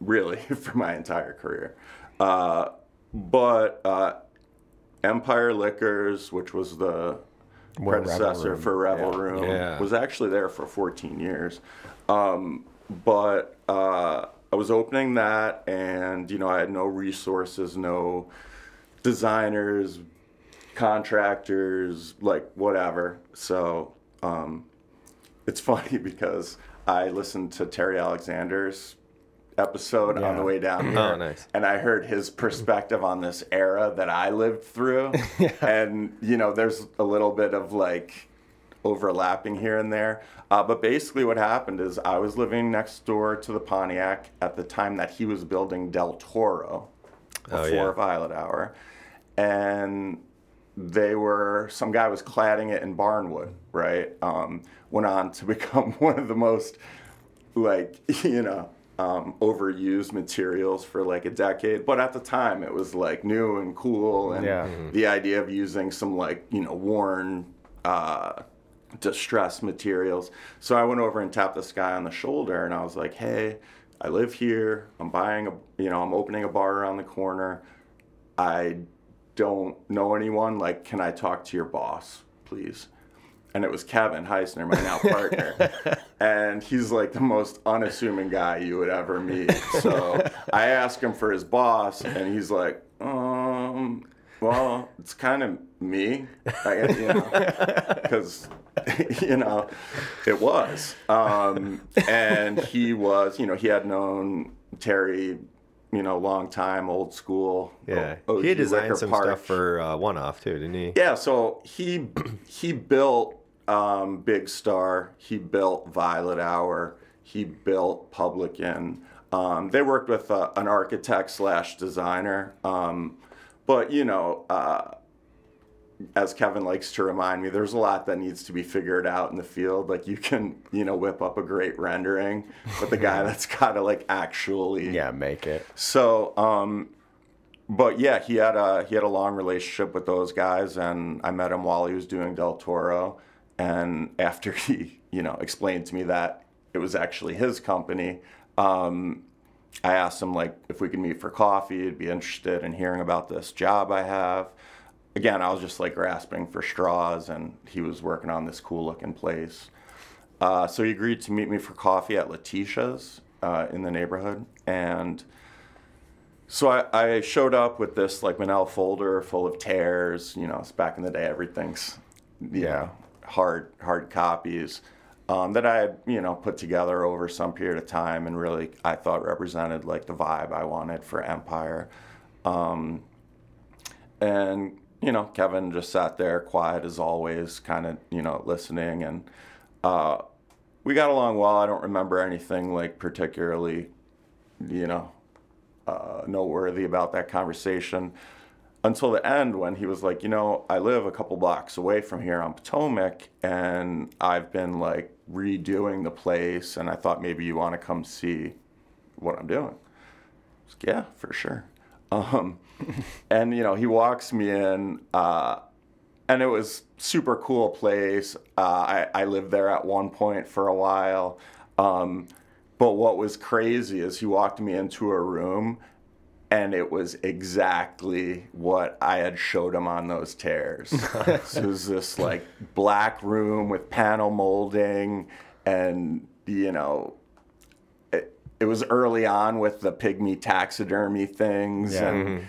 really for my entire career. Uh, but uh, Empire Liquors, which was the Where Revel predecessor Room- for Revel yeah. Room, Yeah. was actually there for 14 years. Um, but uh, I was opening that, and you know, I had no resources, no designers, contractors, like whatever. So um, it's funny because I listened to Terry Alexander's episode on the way down here. Oh, nice. And I heard his perspective on this era that I lived through. And, you know, there's a little bit of like overlapping here and there. Uh, but basically, what happened is I was living next door to the Pontiac at the time that he was building Del Toro Oh, before yeah. Violet Hour. And they were some guy was cladding it in barnwood right um, went on to become one of the most like you know um, overused materials for like a decade but at the time it was like new and cool and Yeah. the idea of using some like you know worn uh, distressed materials so i went over and tapped this guy on the shoulder and i was like hey i live here i'm buying a you know i'm opening a bar around the corner I don't know anyone. Like, can I talk to your boss, please? And it was Kevin Heisner, my now partner. and he's like the most unassuming guy you would ever meet. So I asked him for his boss, and he's like, um, well, it's kind of me, I, you know, because, you know, it was. Um, and he was, you know, he had known Terry, you know, long time, old school. Yeah, he had designed Wicker some Park. stuff for uh, One Off too, didn't he? Yeah, so he he built um, Big Star. He built Violet Hour. He built Publican. Um, they worked with uh, an architect slash designer, um, but you know, uh, as Kevin likes to remind me, there's a lot that needs to be figured out in the field. Like you can, you know, whip up a great rendering, but the guy that's got to like actually yeah, make it. so, um, but yeah, he had a he had a long relationship with those guys, and I met him while he was doing Del Toro. And after he, you know, explained to me that it was actually his company, um, I asked him like if we could meet for coffee. He'd be interested in hearing about this job I have. Again, I was just like grasping for straws, and he was working on this cool looking place. Uh, so he agreed to meet me for coffee at Letizia's uh, in the neighborhood, and so I, I showed up with this like Manel folder full of tears. You know, it's back in the day, everything's Yeah. hard hard copies um, that I had you know put together over some period of time, and really I thought represented like the vibe I wanted for Empire. Um, and you know, Kevin just sat there, quiet as always, kind of you know listening, and uh, we got along well. I don't remember anything like particularly, you know, uh, noteworthy about that conversation until the end when he was like, you know, I live a couple blocks away from here on Potomac, and I've been like redoing the place, and I thought maybe you want to come see what I'm doing. Like, yeah, for sure. Um, and you know, he walks me in, uh, and it was super cool place. Uh, I, I lived there at one point for a while. Um, but what was crazy is he walked me into a room and it was exactly what I had showed him on those tears. so it was this like black room with panel molding and, you know, it, it was early on with the pygmy taxidermy things Yeah. and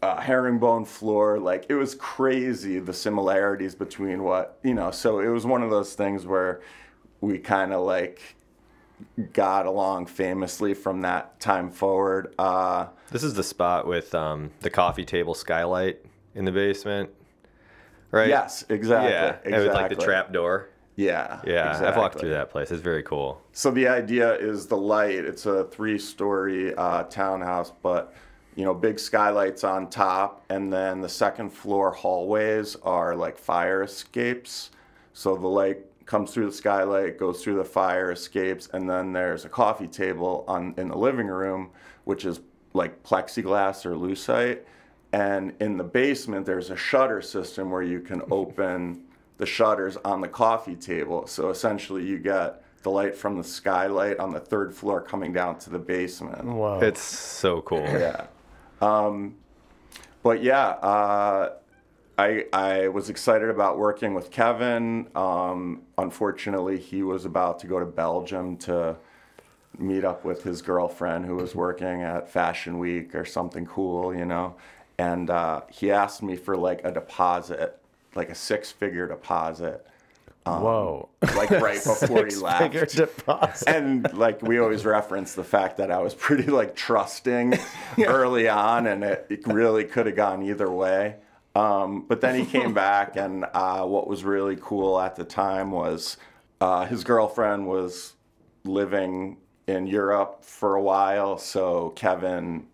uh, herringbone floor. Like it was crazy the similarities between what you know. So it was one of those things where we kind of like got along famously from that time forward. Uh, This is the spot with um, the coffee table skylight in the basement, right? Yes, exactly. Yeah, exactly. and with like the trap door. Yeah, Yeah, I've walked through that place. It's very cool. So the idea is the light. It's a three-story uh, townhouse, but you know, big skylights on top, and then the second floor hallways are like fire escapes. So the light comes through the skylight, goes through the fire, escapes, and then there's a coffee table on in the living room, which is like plexiglass or lucite. And in the basement, there's a shutter system where you can open the shutters on the coffee table. So essentially, you get the light from the skylight on the third floor coming down to the basement. Wow. It's so cool. Yeah. Um, but yeah, uh, I I was excited about working with Kevin. Um, unfortunately, he was about to go to Belgium to meet up with his girlfriend who was working at Fashion Week or something cool, you know. And uh, he asked me for like a deposit, like a six-figure deposit, Whoa. like right before he left deposit. and like we always reference the fact that I was pretty like trusting early on, and it, it really could have gone either way. Um, but then he came back, and uh, what was really cool at the time was uh, his girlfriend was living in Europe for a while, so Kevin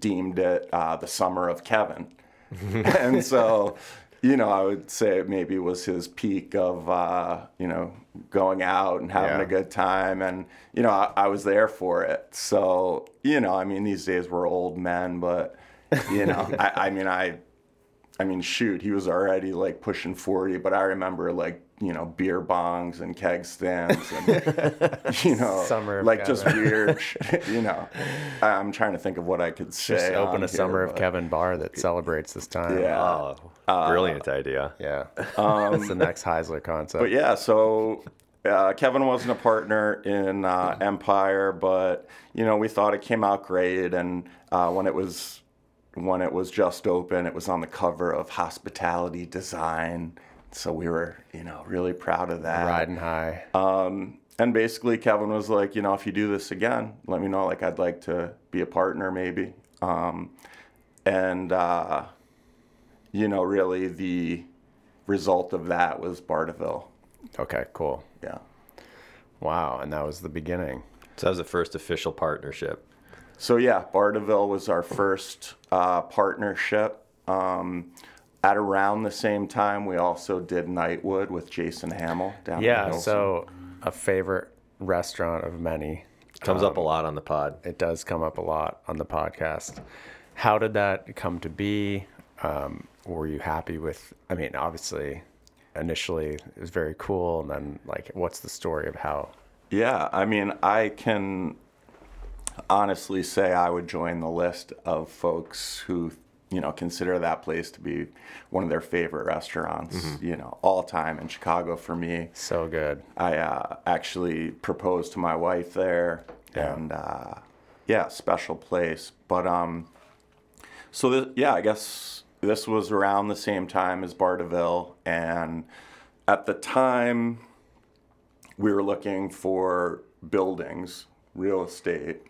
deemed it uh, the summer of Kevin, and so you know, I would say it maybe was his peak of, uh, you know, going out and having Yeah. a good time. And, you know, I, I was there for it. So, you know, I mean, these days we're old men, but, you know, I, I mean, I, I mean, shoot, he was already like pushing 40, but I remember like, you know, beer bongs and keg stands and, you know, Summer of like just weird, you know. I- I'm trying to think of what I could say. Just open a here, Summer of but- Kevin bar that celebrates this time. Yeah. Oh, brilliant idea. Yeah. That's the next Heisler concept. But yeah, so uh, Kevin wasn't a partner in uh, Empire, but you know we thought it came out great, and uh, when it was when it was just open, it was on the cover of Hospitality Design, so we were you know really proud of that. Riding high. Um, and basically, Kevin was like, you know, if you do this again, let me know. Like, I'd like to be a partner, maybe. Um, and uh, you know, really, the result of that was Bar DeVille. okay, cool. Yeah. Wow. And that was the beginning. So that was the first official partnership. So yeah, Bar DeVille was our first uh, partnership. Um, at around the same time, we also did Nightwood with Jason Hammel down in Yeah. Pilsen. So a favorite restaurant of many. Comes up a lot on the pod. It does come up a lot on the podcast. How did that come to be? Um, were you happy with? I mean, obviously, initially it was very cool, and then like, what's the story of how? Yeah, I mean, I can honestly say I would join the list of folks who, you know, consider that place to be one of their favorite restaurants, you know, all time in Chicago for me. So good. I uh, actually proposed to my wife there, Yeah. and uh, yeah, special place. But um, so th- yeah, I guess this was around the same time as Bar DeVille, and at the time, we were looking for buildings, real estate,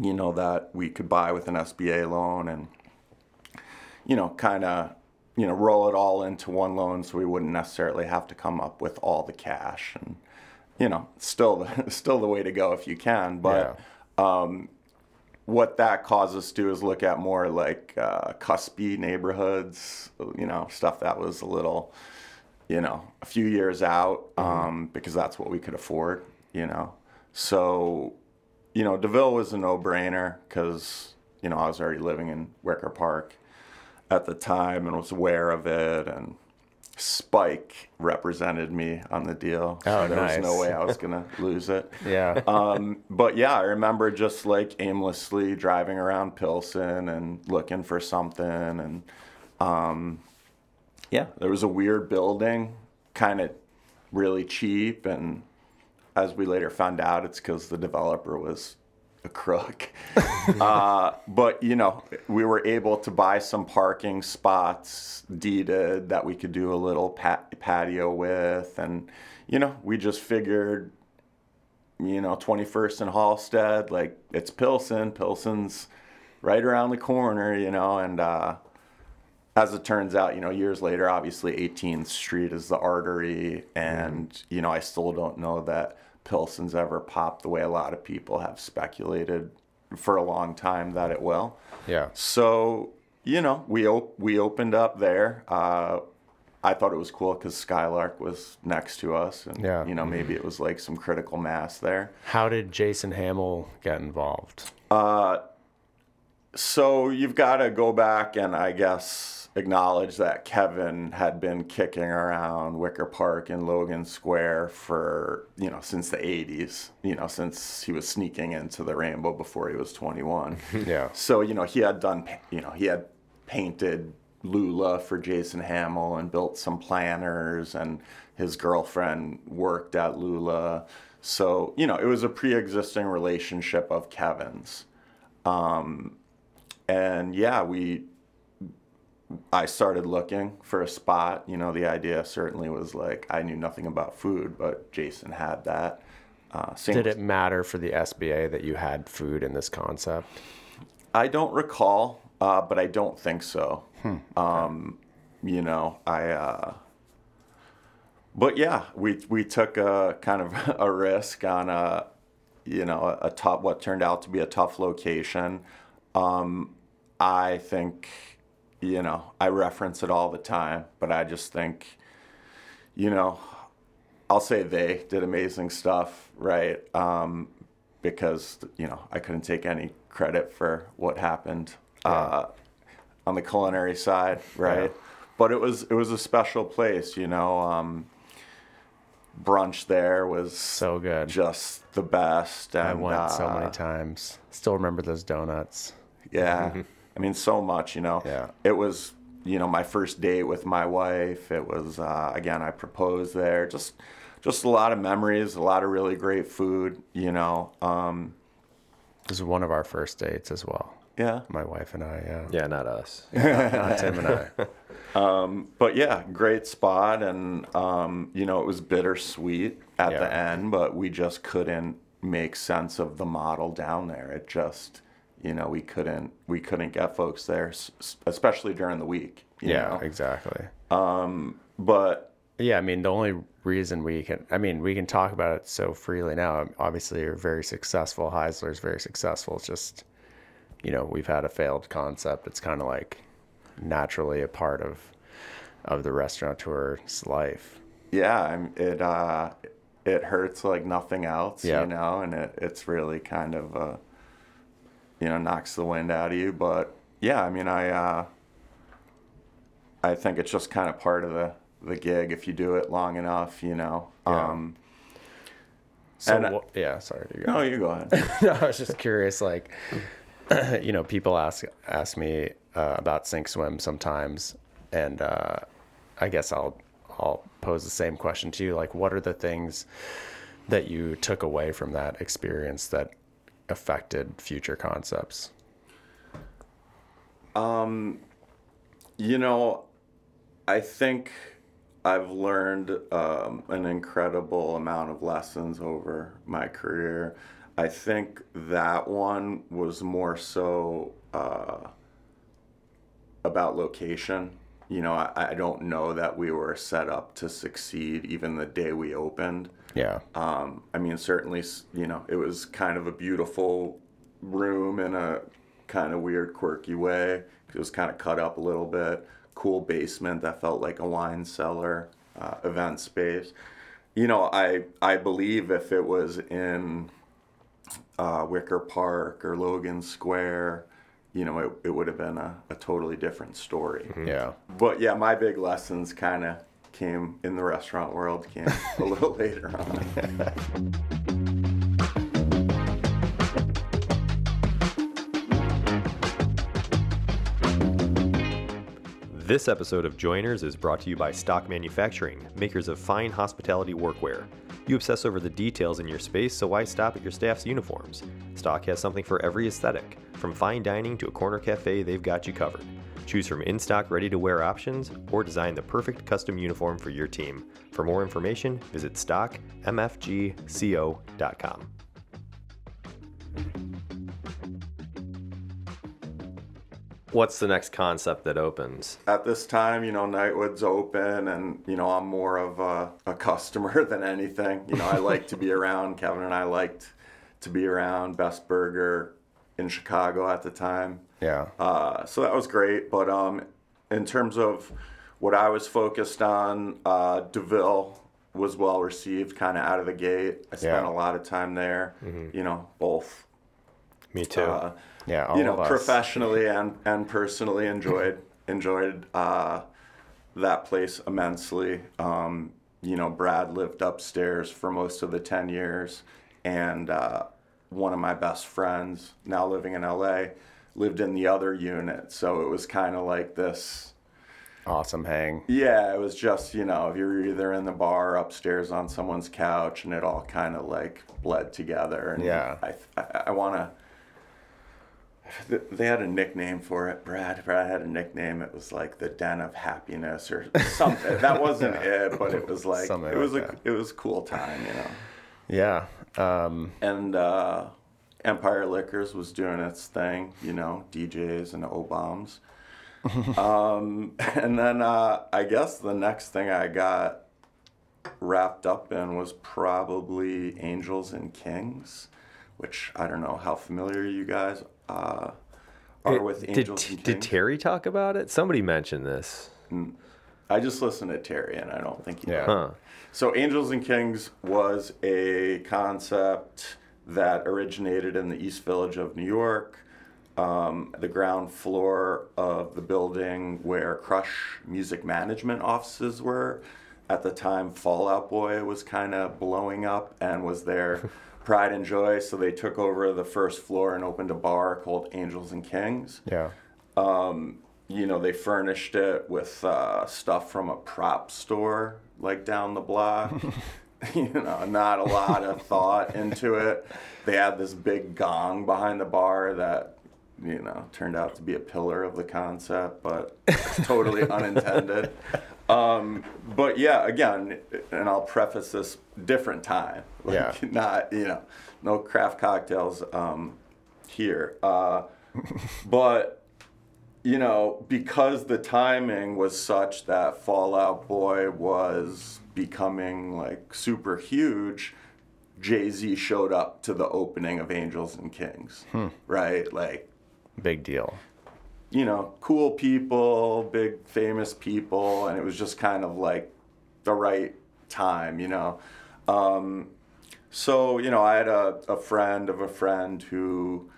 you know, that we could buy with an SBA loan and, you know, kind of, you know, roll it all into one loan so we wouldn't necessarily have to come up with all the cash and, you know, still the, still the way to go if you can. But what that caused us to do is look at more like uh, cuspy neighborhoods, you know, stuff that was a little, you know, a few years out um, because that's what we could afford, you know. So, you know, DeVille was a no-brainer because, you know, I was already living in Wicker Park at the time and was aware of it and Spike represented me on the deal. So Oh, there was no way I was going to lose it. Yeah. Um, but yeah, I remember just like aimlessly driving around Pilsen and looking for something. And um, yeah, there was a weird building, kind of really cheap. And as we later found out, it's because the developer was a crook. uh, but you know, we were able to buy some parking spots deeded that we could do a little pat- patio with. And, you know, we just figured you know, 21st and Halsted, like it's Pilsen. Pilsen's right around the corner, you know, and uh, as it turns out, you know, years later, obviously 18th Street is the artery, and you know, I still don't know that Pilsen's ever popped the way a lot of people have speculated for a long time that it will. yeah. So, you know, we op- we opened up there. Uh, I thought it was cool because Skylark was next to us, and Yeah. you know maybe it was like some critical mass there. How did Jason Hammel get involved? So you've got to go back and I guess acknowledge that Kevin had been kicking around Wicker Park and Logan Square for, you know, since the 80s, you know, since he was sneaking into the rainbow before he was 21. Yeah. So, you know, he had done, you know, he had painted Lula for Jason Hammel and built some planners, and his girlfriend worked at Lula. So, you know, it was a pre existing relationship of Kevin's. Um, and yeah, we, I started looking for a spot. You know, the idea certainly was like, I knew nothing about food, but Jason had that. Uh, Did it matter for the SBA that you had food in this concept? I don't recall, uh, but I don't think so. Hmm, Um, you know, I. Uh, but yeah, we we took a kind of a risk on a, you know, a tough what turned out to be a tough location. Um, I think, you know, I reference it all the time, but I just think, you know, I'll say they did amazing stuff, right? Um, because you know I couldn't take any credit for what happened uh, on the culinary side, right? But it was it was a special place, you know. Um, brunch there was So good. just the best. And, I went so uh, many times. Still remember those donuts. Yeah. I mean, so much, you know. Yeah. It was, you know, my first date with my wife. It was, uh, again, I proposed there. Just, just a lot of memories, a lot of really great food, you know. Um, This was one of our first dates as well. yeah. My wife and I. Yeah. Yeah, not us. Not Tim and I. But yeah, great spot. And, um, you know, it was bittersweet at the end, but we just couldn't make sense of the model down there. It just, you know, we couldn't, we couldn't get folks there, especially during the week. you Yeah, know? exactly. But Yeah, I mean, the only reason we can, I mean, we can talk about it so freely now. Obviously, you're very successful. Heisler's very successful. It's just, you know, we've had a failed concept. It's kind of like naturally a part of of the restaurateur's life. yeah, it uh, it hurts like nothing else, Yeah. you know, and it, it's really kind of uh, you know knocks the wind out of you. But yeah, I mean, I uh, I think it's just kind of part of the the gig if you do it long enough, you know. Yeah. Um, So, And- yeah, sorry. You go. no, you go ahead. no, I was just curious. Like, you know, people ask ask me uh, about sink swim sometimes, and uh, I guess I'll I'll pose the same question to you. Like, what are the things that you took away from that experience that affected future concepts? You know, I think I've learned um, an incredible amount of lessons over my career. I think that one was more so uh, about location. You know, I, I don't know that we were set up to succeed even the day we opened. Yeah, Um, I mean, certainly, you know, it was kind of a beautiful room in a kind of weird, quirky way. It was kind of cut up a little bit. Cool basement that felt like a wine cellar, uh, event space. You know, I I believe if it was in uh, Wicker Park or Logan Square, you know, it, it would have been a, a totally different story. yeah, But yeah, my big lessons kind of came in the restaurant world, came a little later on. This episode of Joiners is brought to you by Stock Manufacturing, makers of fine hospitality workwear. You obsess over the details in your space, so why stop at your staff's uniforms? Stock has something for every aesthetic. From fine dining to a corner cafe, they've got you covered. Choose from in stock, ready to wear options or design the perfect custom uniform for your team. For more information, visit stockmfgco.com. What's the next concept that opens? At this time, you know, Nightwood's open, and you know, I'm more of a, a customer than anything. You know, I like to be around. Kevin and I liked to be around Best Burger in Chicago at the time. Yeah, Uh, so that was great. But um, in terms of what I was focused on, uh, Deville was well received, kind of out of the gate. I spent Yeah. a lot of time there. You know, both Me too. uh, Yeah, all you know, professionally and and personally enjoyed enjoyed uh, that place immensely. Um, you know, Brad lived upstairs for most of the ten years, and uh, one of my best friends, now living in LA, lived in the other unit. So it was kind of like this. Awesome hang. Yeah, it was just you know, if you're either in the bar upstairs on someone's couch, and it all kind of like bled together. And Yeah. I I, I want to. They had a nickname for it. Brad. Brad had a nickname. It was like the Den of Happiness or something. that wasn't it, but it was like Something it was like a that. it was cool time, you know. Yeah. Um, And uh, Empire Liquors was doing its thing, you know, DJs and O bombs. um, and then uh, I guess the next thing I got wrapped up in was probably Angels and Kings, which I don't know how familiar you guys uh, are with did, Angels and did Terry talk about it? Somebody mentioned this. I just listened to Terry, and I don't think he Yeah. did. Huh. So, Angels and Kings was a concept that originated in the East Village of New York, um, the ground floor of the building where Crush Music Management offices were. At the time, Fall Out Boy was kind of blowing up and was their pride and joy. So, they took over the first floor and opened a bar called Angels and Kings yeah. you know, they furnished it with uh, stuff from a prop store, like down the block. you know, not a lot of thought into it. They had this big gong behind the bar that, you know, turned out to be a pillar of the concept, but totally unintended. Um, but yeah, again, and I'll preface this different time. Like, Yeah. Not, you know, no craft cocktails um, here. Uh, but you know, because the timing was such that Fall Out Boy was becoming like super huge, Jay Z showed up to the opening of Angels and Kings, right? Like, Big deal. you know, cool people, big famous people, and it was just kind of like the right time, you know. Um, so, you know, I had a, a friend of a friend who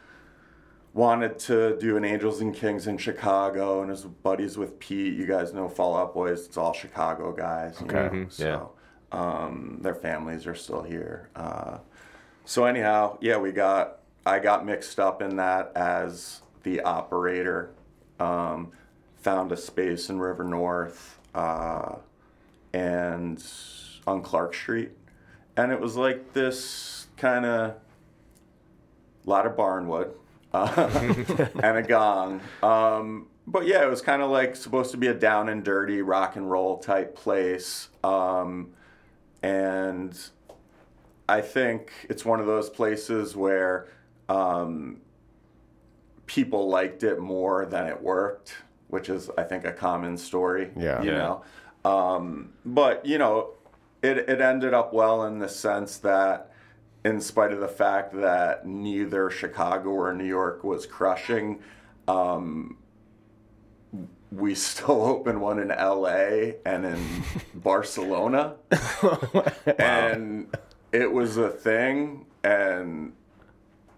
wanted to do an Angels and Kings in Chicago and his buddies with Pete. You guys know Fall Out Boys, it's all Chicago guys. You Okay. know? So um, their families are still here. Uh, so anyhow, yeah, we got I got mixed up in that as the operator. Um, found a space in River North uh, and on Clark Street, and it was like this kind of lot of barnwood uh, and a gong. Um, but yeah, it was kind of like supposed to be a down and dirty rock and roll type place. Um, and I think it's one of those places where um, people liked it more than it worked, which is, I think, a common story. Yeah. You Yeah. know, um, but you know, it it ended up well in the sense that, in spite of the fact that neither Chicago or New York was crushing. Um, we still opened one in LA and in Barcelona. And it was a thing, and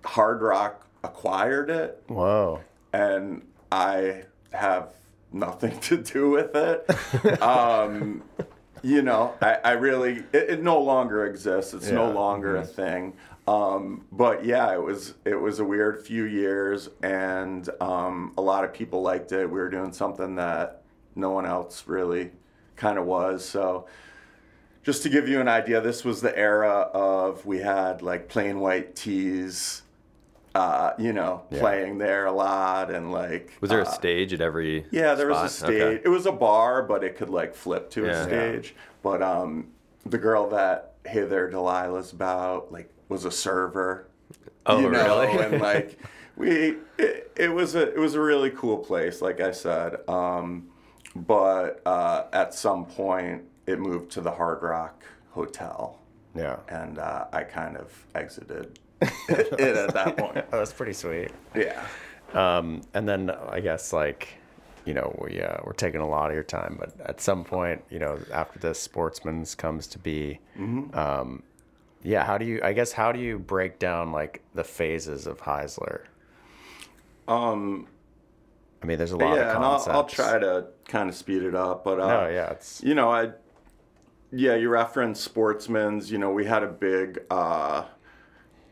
Hard Rock acquired it, Whoa. and I have nothing to do with it. um, you know, I, I really, it, it no longer exists. It's no Yeah. longer a thing. Um, but yeah, it was it was a weird few years, and um, a lot of people liked it. We were doing something that no one else really kind of was. So, just to give you an idea, this was the era of we had like Plain White T's, uh, you know, Yeah. playing there a lot, and like Was there a uh, stage at every? yeah, there was a stage. Okay. It was a bar, but it could like flip to Yeah. a stage. But um, the girl that Hey There Delilah's about like was a server. Oh, you know, really? and like we, it, it was a it was a really cool place. Like I said, um, but uh, at some point it moved to the Hard Rock Hotel, Yeah. and uh, I kind of exited it at that point. Oh, that's pretty sweet. Yeah. Um, and then I guess like you know, we uh, we're taking a lot of your time, but at some point, you know, after this, Sportsman's comes to be. Um, yeah, how do you? I guess how do you break down like the phases of Heisler? Um, I mean, there's a lot yeah, of and I'll. I'll try to kind of speed it up, but uh, No, yeah, it's you know, I, yeah, you referenced Sportsman's. You know, we had a big, uh,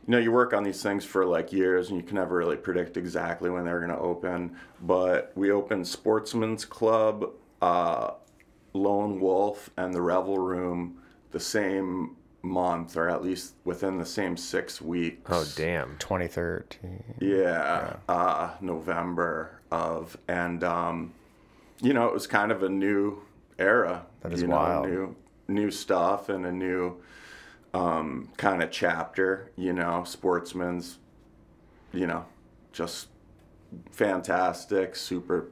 you know, you work on these things for like years, and you can never really predict exactly when they're going to open. But we opened Sportsman's Club, uh, Lone Wolf, and the Revel Room the same month, or at least within the same six weeks. Oh damn. 2013. Yeah, Uh, November of, and um, you know, it was kind of a new era. That is you know, wild. New, new stuff and a new um, kind of chapter. You know, sportsman's. You know, just fantastic. Super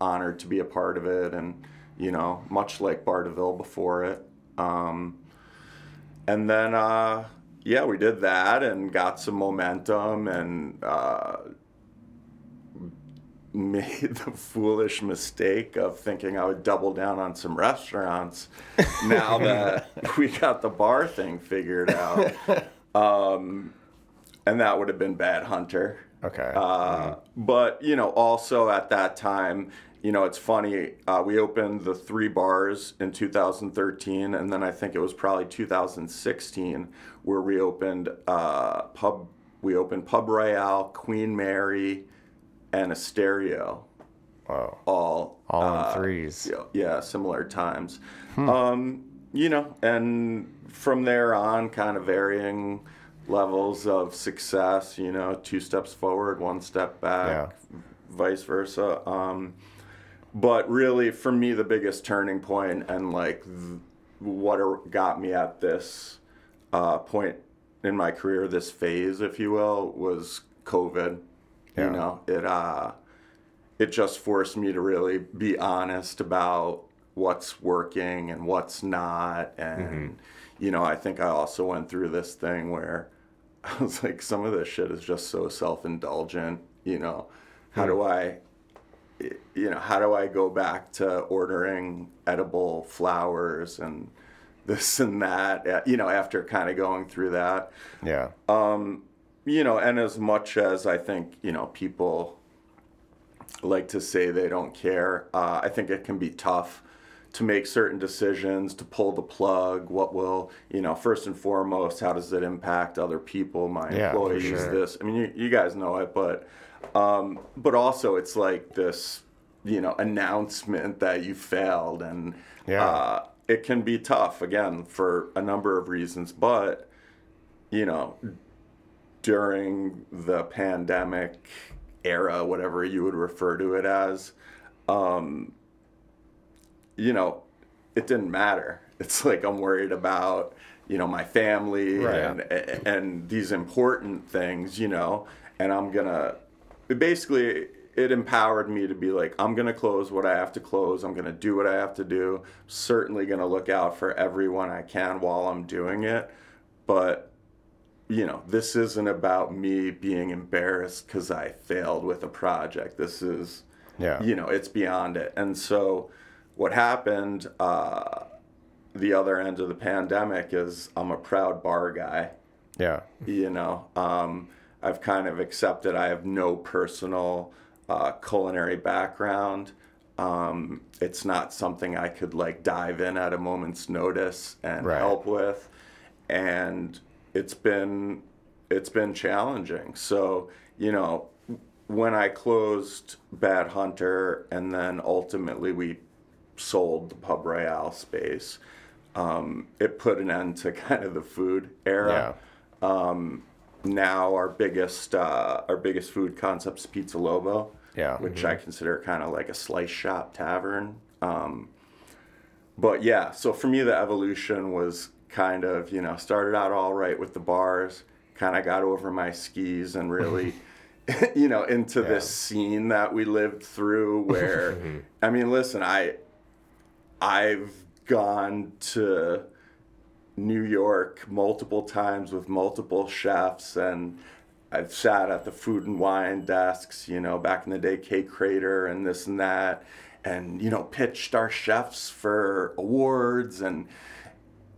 honored to be a part of it, and you know, much like Bar DeVille before it. Um, and then uh, yeah we did that and got some momentum and uh, made the foolish mistake of thinking i would double down on some restaurants now that we got the bar thing figured out um, and that would have been bad hunter Okay. uh, But you know, also at that time, you know, it's funny. Uh, we opened the three bars in 2013, and then I think it was probably 2016 where we opened uh, pub. We opened Pub Royale, Queen Mary, and Estereo. Whoa. All All on uh, threes. yeah, yeah, similar times. Um, you know, and from there on, kind of varying levels of success. You know, two steps forward, one step back, vice versa. Um, but really, for me, the biggest turning point and like th- what are- got me at this uh, point in my career, this phase, if you will, was COVID. Yeah. You know, it uh, it just forced me to really be honest about what's working and what's not. And mm-hmm. you know i think i also went through this thing where i was like some of this shit is just so self-indulgent you know. How mm. do i you know how do i go back to ordering edible flowers and this and that? You know after kind of going through that. Yeah. Um, you know, and as much as I think, you know, people like to say they don't care, uh, I think it can be tough to make certain decisions, to pull the plug. What will, you know, first and foremost, how does it impact other people, my Yeah, employees, sure. this? I mean, you, you guys know it, but, um, but also it's like this, you know, announcement that you failed and, Yeah. uh, it can be tough again for a number of reasons, but, you know, during the pandemic era, whatever you would refer to it as, um, you know, it didn't matter. It's like I'm worried about, you know, my family Right. and and these important things, you know, and I'm gonna basically it empowered me to be like I'm gonna close what I have to close. I'm gonna do what I have to do. Certainly gonna look out for everyone I can while I'm doing it, but you know, this isn't about me being embarrassed because I failed with a project. This is, Yeah. you know, it's beyond it. And so, what happened, uh, the other end of the pandemic is I'm a proud bar guy. Yeah. You know, um, I've kind of accepted I have no personal uh, culinary background. Um, it's not something I could like dive in at a moment's notice and Right. help with, and it's been it's been challenging. So you know, when I closed Bad Hunter, and then ultimately we sold the Pub Royale space, um, it put an end to kind of the food era Yeah. now our biggest uh, our biggest food concept's Pizza Lobo, Yeah. which I consider kind of like a slice shop tavern. Um, but yeah, so for me the evolution was kind of you know started out all right with the bars, kind of got over my skis and really. you know into Yeah. this scene that we lived through where mm-hmm. i mean listen i i've gone to New York multiple times with multiple chefs, and I've sat at the food and wine desks, you know, back in the day, Kate Krader and this and that, and you know, pitched our chefs for awards and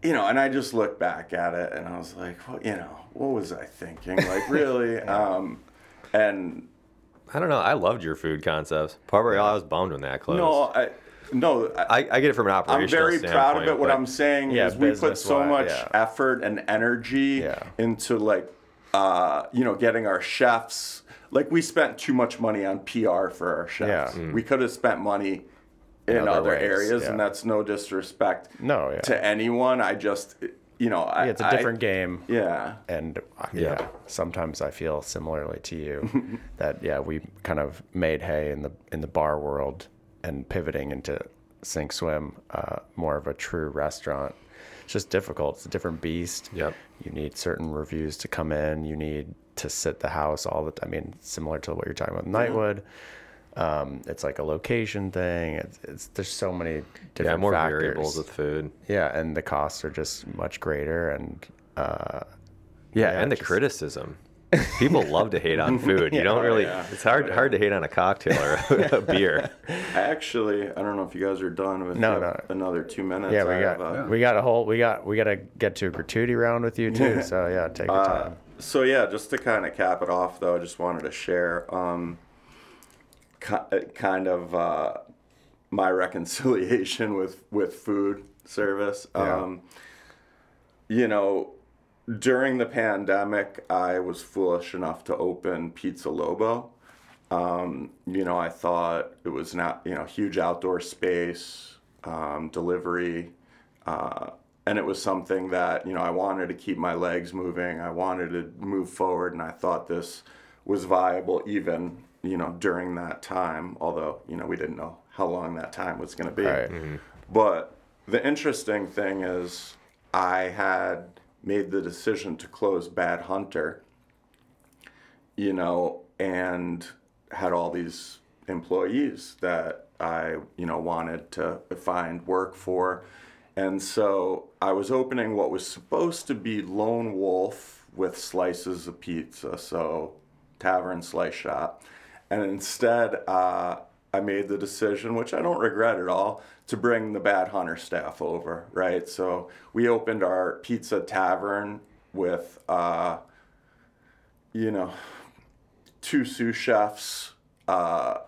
you know, and I just look back at it and I was like, well, you know, what was I thinking? Like, really? um, and I don't know. I loved your food concepts. Part where I was bummed when that closed. no, I, no, I, I, I get it from an operational I'm very proud of it. What I'm saying Yeah, is we put so business-wise, much yeah. effort and energy Yeah. into like, uh, you know, getting our chefs. Like we spent too much money on PR for our chefs. Yeah. We could have spent money in, other other, ways, areas, and that's no disrespect No, yeah. to anyone. I just, you know, I, Yeah, it's a different game. yeah. and uh, yeah, Yeah. sometimes I feel similarly to you that yeah, we kind of made hay in the in the bar world and pivoting into Sink Swim, uh, more of a true restaurant. It's just difficult. It's a different beast. Yep. You need certain reviews to come in. You need to sit the house all the. I mean, similar to what you're talking about, with Nightwood. Um, it's like a location thing. It's, it's there's so many different yeah, more factors. variables with food. Yeah, and the costs are just much greater, and uh, Yeah, Yeah, and the just- criticism. People love to hate on food. You don't really. yeah. It's hard hard to hate on a cocktail or a beer. I actually, I don't know if you guys are done with No, uh, no. another two minutes. Yeah, we I got have, uh, we got a whole we got we got to get to a gratuity round with you too. So yeah, take your Uh, time. so yeah, just to kind of cap it off, though, I just wanted to share um, ki- uh, kind of uh, my reconciliation with with food service. Yeah. Um, you know, during the pandemic, I was foolish enough to open Pizza Lobo. Um, you know, I thought it was not, you know, huge outdoor space, um, delivery, uh, and it was something that, you know, I wanted to keep my legs moving. I wanted to move forward, and I thought this was viable even, you know, during that time, although, you know, we didn't know how long that time was going to be. Right. Mm-hmm. But the interesting thing is, I had made the decision to close Bad Hunter, you know, and had all these employees that I, you know, wanted to find work for. And so I was opening what was supposed to be Lone Wolf with slices of pizza, so tavern slice shop. And instead, uh, I made the decision, which I don't regret at all, to bring the Bad Hunter staff over, right? So we opened our pizza tavern with, uh, you know, two sous chefs, uh,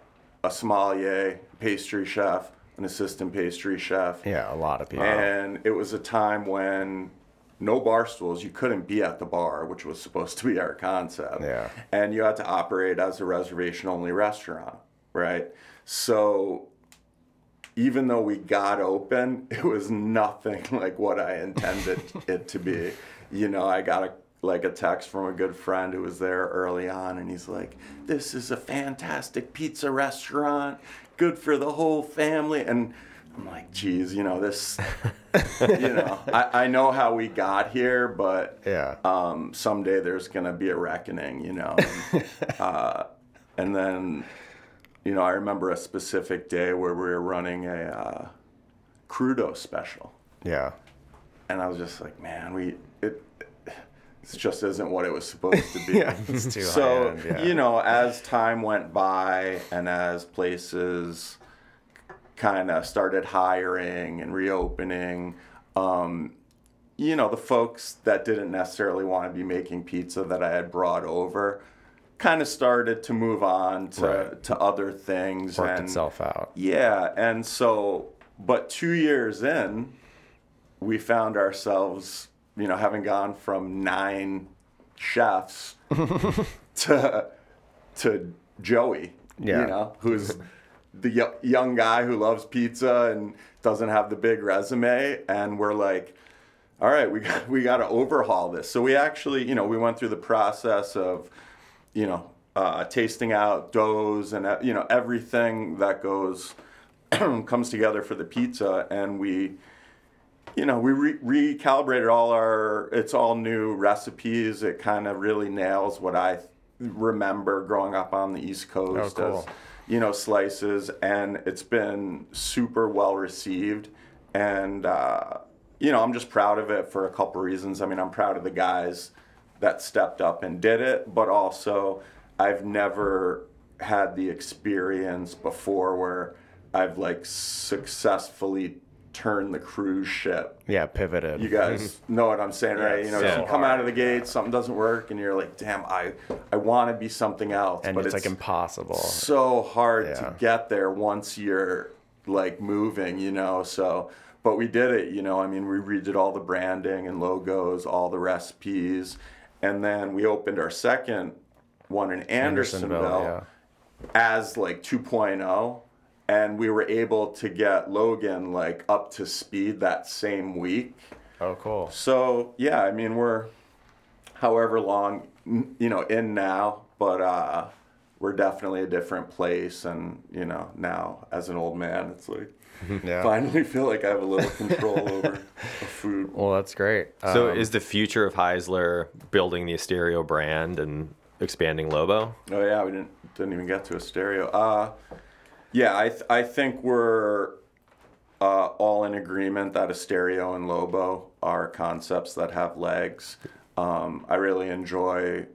a sommelier, pastry chef, an assistant pastry chef. Yeah, a lot of people. And it was a time when no bar stools, you couldn't be at the bar, which was supposed to be our concept. Yeah. And you had to operate as a reservation only restaurant, right? So even though we got open, it was nothing like what I intended it to be. You know, I got a like a text from a good friend who was there early on and he's like, "This is a fantastic pizza restaurant, good for the whole family." And I'm like, "Geez, you know, this you know, I, I know how we got here, but yeah. um, someday there's gonna be a reckoning, you know. And, uh, and then, you know, I remember a specific day where we were running a uh, crudo special, yeah. and I was just like, man, we it. This just isn't what it was supposed to be. Yeah, it's too so high-end, yeah. you know, as time went by and as places kind of started hiring and reopening, um, you know, the folks that didn't necessarily want to be making pizza that I had brought over kind of started to move on to, Right. to other things. Worked and itself out. yeah, and so, but two years in, we found ourselves, you know, having gone from nine chefs to to Joey, Yeah. you know, who's the y- young guy who loves pizza and doesn't have the big resume, and we're like, all right, we got we got to overhaul this. So we actually, you know, we went through the process of, you know, uh, tasting out doughs and uh, you know everything that goes comes together for the pizza, and we, you know, we re- recalibrated all our. It's all new recipes. It kind of really nails what I remember growing up on the East Coast oh, cool. as you know slices, and it's been super well received, and uh, you know I'm just proud of it for a couple reasons. I mean, I'm proud of the guys that stepped up and did it, but also I've never had the experience before where I've like successfully turned the cruise ship. Yeah, pivoted. You guys know what I'm saying, right? You know, so you come hard. out of the gate, something doesn't work, and you're like, "Damn, I, I want to be something else." and but it's, like impossible. so hard Yeah. to get there once you're like moving, you know. So, but we did it, you know. I mean, we redid all the branding and logos, all the recipes, and then we opened our second one in Andersonville, Andersonville, yeah. as like 2.0 and we were able to get Logan like up to speed that same week. Oh, cool. So, yeah, I mean, we're however long, you know, in now, but uh, we're definitely a different place. And, you know, now as an old man, it's like, Yeah. finally feel like I have a little control over the food. Well, that's great. So Um, is the future of Heisler building the Estereo brand and expanding Lobo? Oh yeah, we didn't didn't even get to Estereo. Uh, yeah, I th- I think we're uh, all in agreement that Estereo and Lobo are concepts that have legs. Um, I really enjoy,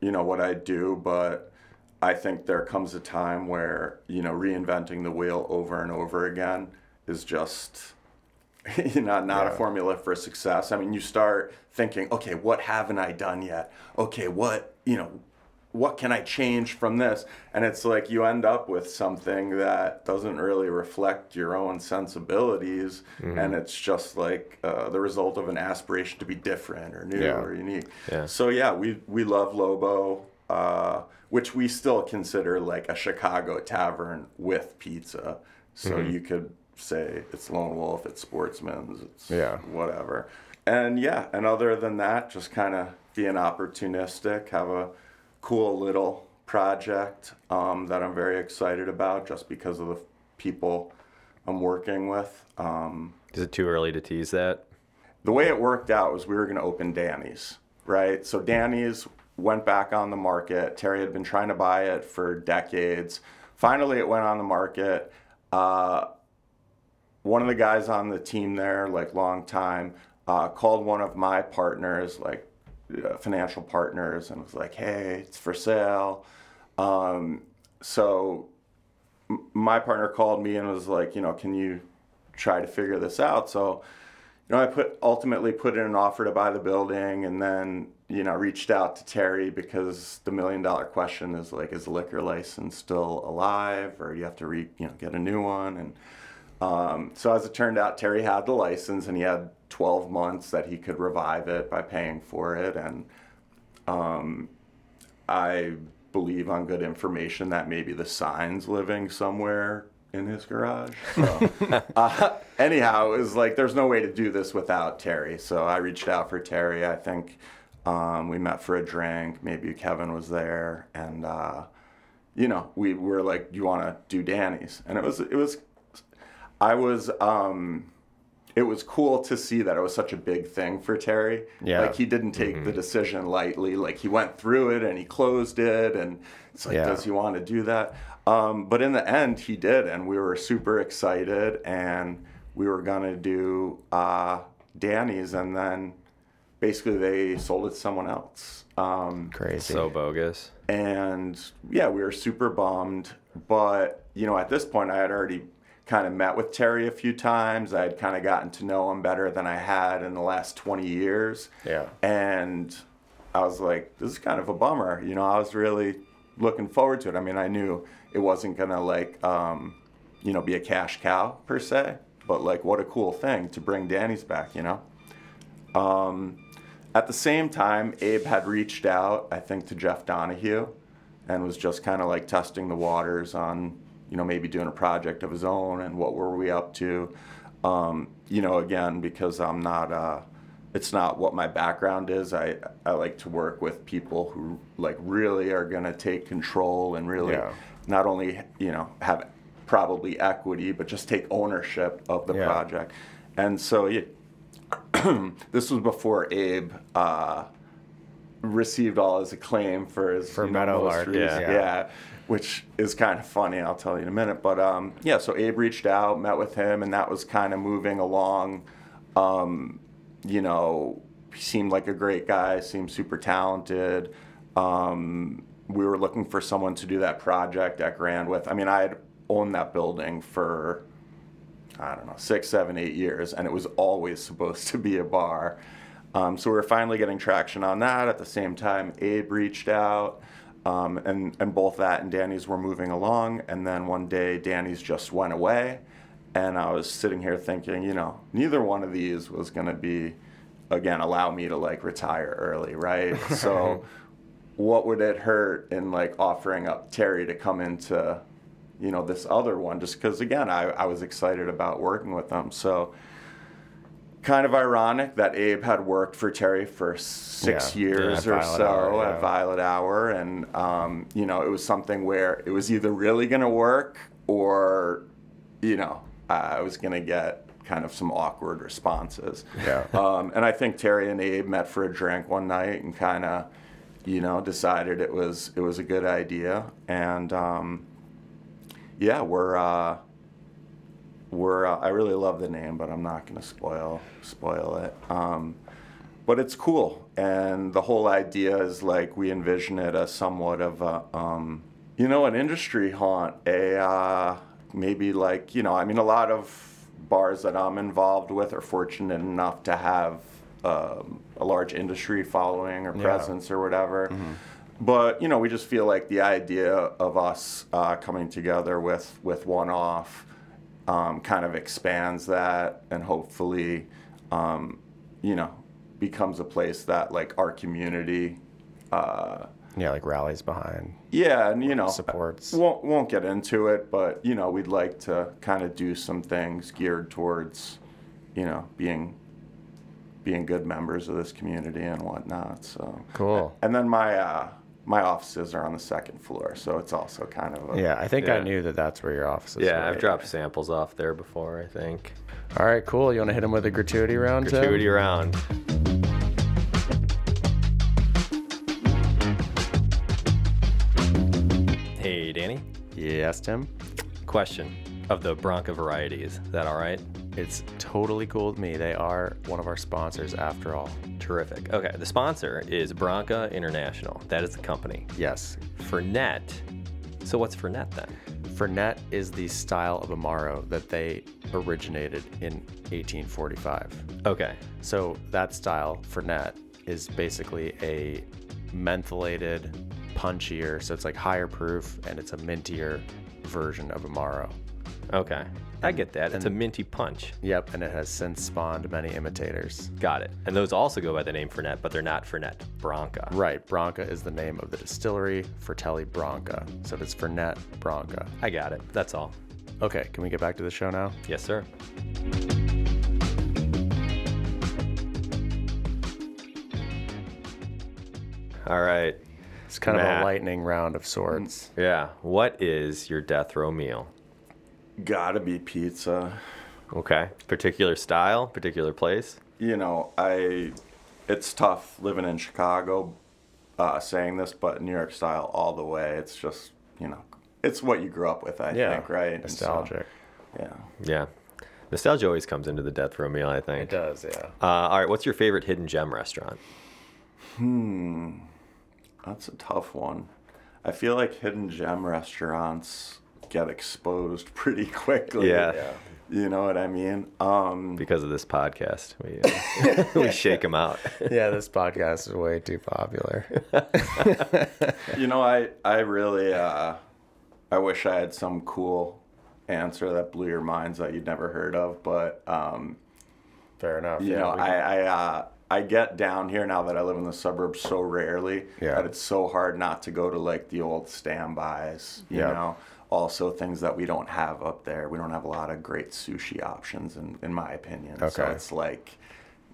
you know, what I do, but I think there comes a time where you know reinventing the wheel over and over again is just you know, not a formula for success. I mean, you start thinking, okay, what haven't I done yet? Okay, what, you know, what can I change from this? And it's like you end up with something that doesn't really reflect your own sensibilities. And it's just like uh, the result of an aspiration to be different or new Yeah. or unique. Yeah. So, yeah, we, we love Lobo, uh, which we still consider like a Chicago tavern with pizza. So you could say it's Lone Wolf, it's Sportsman's, it's Yeah. whatever. And yeah, and other than that, just kind of being opportunistic, have a cool little project um, that I'm very excited about just because of the people I'm working with. Um, Is it too early to tease that? the way it worked out was we were going to open Danny's, right? So Danny's went back on the market. Terry had been trying to buy it for decades. Finally, it went on the market. Uh, one of the guys on the team there, like long time, uh, called one of my partners, like financial partners, and was like, "Hey, it's for sale." Um, so my partner called me and was like, "You know, can you try to figure this out?" So you know, I put ultimately put in an offer to buy the building, and then you know reached out to Terry because the million dollar question is like, is the liquor license still alive, or you have to re you know get a new one? And um, so as it turned out, Terry had the license, and he had 12 months that he could revive it by paying for it, and um, I believe on good information that maybe the sign's living somewhere in his garage. So, uh, anyhow, it was like there's no way to do this without Terry. So I reached out for Terry. I think um, we met for a drink. Maybe Kevin was there, and uh, you know, we were like, "Do you want to do Danny's?" And it was it was I was um it was cool to see that it was such a big thing for Terry. Yeah. Like he didn't take the decision lightly. Like he went through it and he closed it and it's like, Yeah. does he want to do that? Um, but in the end he did and we were super excited and we were gonna do uh, Danny's and then basically they sold it to someone else. Um, crazy. So bogus. and yeah, we were super bummed. But you know, at this point, I had already kind of met with Terry a few times. I had kind of gotten to know him better than I had in the last 20 years. Yeah. And I was like, this is kind of a bummer. You know, I was really looking forward to it. I mean, I knew it wasn't gonna like, um, you know, be a cash cow per se, but like, what a cool thing to bring Danny's back. You know. Um, at the same time, Abe had reached out, I think, to Jeff Donahue and was just kind of like testing the waters on, you know, maybe doing a project of his own and what were we up to. Um, you know, again, because I'm not, uh, it's not what my background is. I, I like to work with people who like really are going to take control and really Yeah. not only, you know, have probably equity, but just take ownership of the Yeah. project. And so, yeah, this was before Abe uh, received all his acclaim for his For you know, recent- yeah. yeah, which is kind of funny. I'll tell you in a minute. But um, yeah, so Abe reached out, met with him, and that was kind of moving along. Um, you know, he seemed like a great guy, seemed super talented. Um, we were looking for someone to do that project at Grand with. I mean, I had owned that building for I don't know, six, seven, eight years, and it was always supposed to be a bar. Um, so we were finally getting traction on that. At the same time, Abe reached out, um, and, and both that and Danny's were moving along. And then one day, Danny's just went away, and I was sitting here thinking, you know, neither one of these was going to be, again, allow me to like retire early, right? so what would it hurt in like offering up Terry to come into you know this other one just because again I, I was excited about working with them so kind of ironic that abe had worked for terry for six Yeah, years yeah, or Violet so Hour, yeah. at violet hour and um, you know it was something where it was either really going to work or you know i was going to get kind of some awkward responses Yeah. um, and i think terry and abe met for a drink one night and kind of you know decided it was it was a good idea and um, yeah, we're uh, we're uh, I really love the name, but I'm not going to spoil spoil it. Um, but it's cool, and the whole idea is like we envision it as somewhat of a um, you know an industry haunt, a uh, maybe like you know I mean a lot of bars that I'm involved with are fortunate enough to have um, a large industry following or Yeah. presence or whatever. But you know, we just feel like the idea of us uh, coming together with with one off um, kind of expands that, and hopefully, um, you know, becomes a place that like our community. Uh, Yeah, like rallies behind. yeah, and you know, Supports. Won't won't get into it, but you know, we'd like to kind of do some things geared towards, you know, being being good members of this community and whatnot. So Cool. and then my uh, my offices are on the second floor, so it's also kind of a, Yeah, I think I knew that that's where your office is. Yeah, I've dropped samples off there before, I think. All right, cool. You want to hit him with a gratuity round, Tim? Gratuity round. Hey, Danny. Yes, Tim. Question of the Branca varieties. Is that all right? It's totally cool with me. They are one of our sponsors after all. Terrific. Okay, the sponsor is Branca International. That is the company. Yes. Fernet. So what's Fernet then? Fernet is the style of Amaro that they originated in 1845. Okay. So that style, Fernet, is basically a mentholated, punchier, so it's like higher proof and it's a mintier version of Amaro. Okay. I get that. It's a minty punch. Yep, and it has since spawned many imitators. Got it. And those also go by the name Fernet, but they're not Fernet Branca. Right, Branca is the name of the distillery, Fratelli Branca. So it's Fernet Branca. I got it. That's all. Okay, can we get back to the show now? Yes, sir. All right. It's kind of a lightning round of sorts. Yeah. What is your death row meal? Gotta be pizza. Okay. Particular style, particular place? You know, I it's tough living in Chicago, uh, saying this, but New York style all the way. It's just you know, it's what you grew up with. I Yeah, think, right? And so, nostalgic. yeah. Yeah. Nostalgia always comes into the death row meal, I think. It does, yeah. Uh, all right. What's your favorite hidden gem restaurant? Hmm, that's a tough one. I feel like hidden gem restaurants get exposed pretty quickly. Yeah. Yeah. You know what I mean? Um, Because of this podcast, we, uh, we shake them out. Yeah, this podcast is way too popular. you know, I I really uh, I wish I had some cool answer that blew your minds that you'd never heard of, but um, Fair enough. you yeah, know, I I, uh, I get down here now that I live in the suburbs so rarely Yeah. that it's so hard not to go to like the old standbys. You Yeah. know, also things that we don't have up there. We don't have a lot of great sushi options, in in my opinion. Okay. So it's like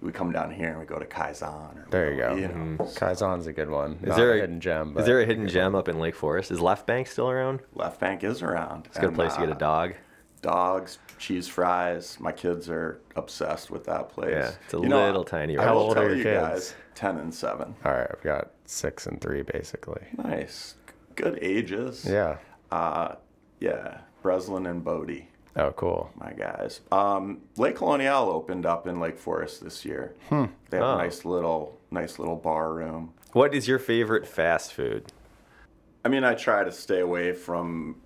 we come down here and we go to Kai Zan. Or There you go. You know, mm-hmm. Kai Zan's a good one. Is Not there a a hidden gem? But Is there a hidden gem up in Lake Forest? Is Left Bank still around? Left Bank is around. It's a good place to get a uh, dog. dogs, cheese fries. My kids are obsessed with that place. Yeah, it's a You know, little tiny I How will old are your you kids? guys, ten and seven. All right, I've got six and three basically. Nice, good ages. Yeah. Uh, yeah, Breslin and Bodie. Oh, cool. my guys. Um, Lake Colonial opened up in Lake Forest this year. Hmm. They have Oh. a nice little, nice little bar room. What is your favorite fast food? I mean, I try to stay away from,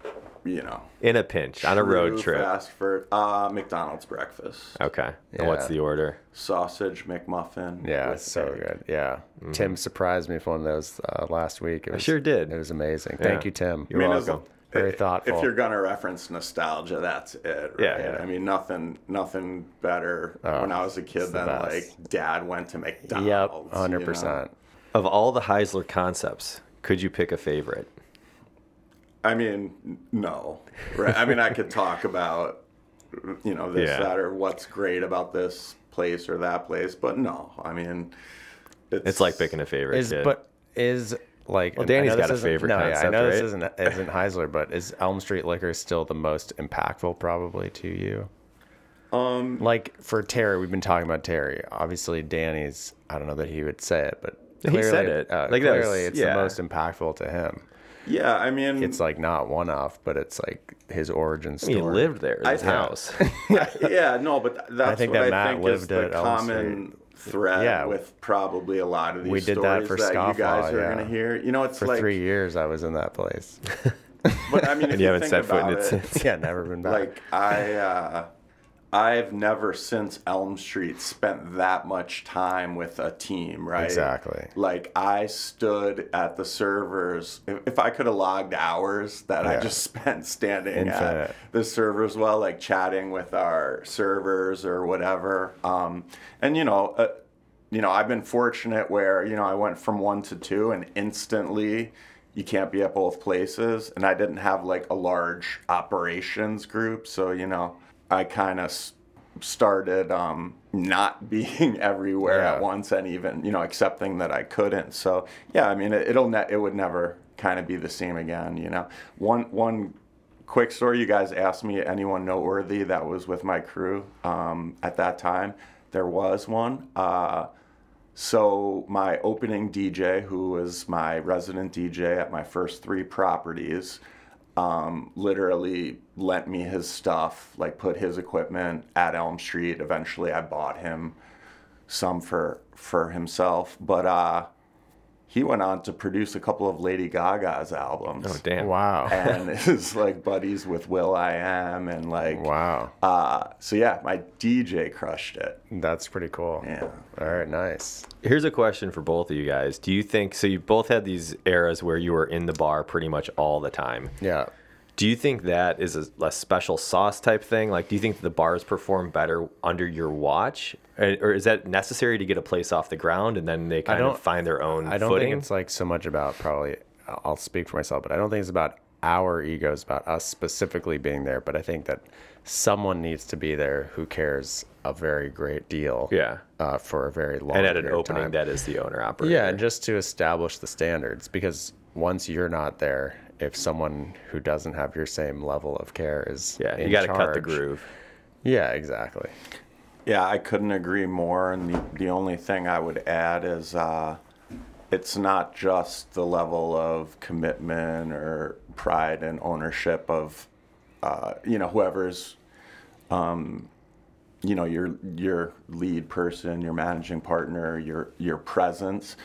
you know, In a pinch, on a road true trip. Fast food. Uh, McDonald's breakfast. Okay. And what's Yeah. the order? Sausage McMuffin. Yeah, with so egg. good. Yeah. Tim surprised me with one of those uh, last week. It was, sure did. It was amazing. Thank Yeah. you, Tim. You're I mean, as welcome. a- Very if- thoughtful. If you're gonna reference nostalgia, that's it. Right? Yeah, yeah. I mean, nothing, nothing better when I was a kid Oh, the than best. like dad went to McDonald's. Yep, you know? 100%. Of all the Heisler concepts, could you pick a favorite? I mean, no. Right? I mean, I could talk about, you know, this, Yeah. that, or what's great about this place or that place, but no. I mean, it's, It's like picking a favorite Is kid. but is like Well, I Danny's know this got a favorite No, yeah, I concept, know this isn't isn't Heisler, but is Elm Street Liquor still the most impactful probably to you? Um, Like for Terry, we've been talking about Terry. Obviously, Danny's. I don't know that he would say it, but He said it. Uh, Like, that was- clearly, it's yeah. the most impactful to him. Yeah, I mean, It's like not one off, but it's like his origin I story. he lived there. His I- house. yeah, no, but that's think what that I Matt think is lived the at Elm common thread Yeah. with probably a lot of these We did that stories for that you guys Scofflaw, are yeah. gonna hear. You know, it's For like, three years, I was in that place. but I mean, if and you you haven't think set foot in it it, since. yeah, never been back. like I, uh, I've never since Elm Street spent that much time with a team, right? Exactly. Like I stood at the servers. If, I could have logged hours that I just spent standing Infinite. at the servers while like chatting with our servers or whatever. Um, and you know, uh, you know, I've been fortunate where you know I went from one to two and instantly. You can't be at both places, and I didn't have like a large operations group, so you know I kind of s- started um, not being everywhere Yeah. at once, and even you know accepting that I couldn't. So yeah, I mean it, it'll ne- it would never kind of be the same again. You know, one one quick story. You guys asked me anyone noteworthy that was with my crew um, at that time. There was one. Uh, so my opening DJ, who was my resident DJ at my first three properties, um, literally lent me his stuff, like put his equipment at Elm Street. Eventually, I bought him some for for himself, but uh, he went on to produce a couple of Lady Gaga's albums. Oh, damn. wow. And is like buddies with Will I Am and like wow. uh, so yeah, my DJ crushed it. That's pretty cool. Yeah. All right, nice. Here's a question for both of you guys. Do you think so? You both had these eras where you were in the bar pretty much all the time. Yeah. Do you think that is a, a special sauce type thing? Like, do you think the bars perform better under your watch, or, or is that necessary to get a place off the ground and then they kind of find their own I don't footing? think it's like so much about probably. I'll speak for myself, but I don't think it's about our egos, about us specifically being there. But I think that someone needs to be there who cares a very great deal. Yeah. Uh, for a very long. and at an opening, time. that is the owner operator. Yeah, and just to establish the standards, because once you're not there, if someone who doesn't have your same level of care is yeah, you got to cut the groove. Yeah, exactly. Yeah, I couldn't agree more. And the, the only thing I would add is uh, it's not just the level of commitment or pride and ownership of, uh, you know, whoever's, um, you know, your your lead person, your managing partner, your your presence,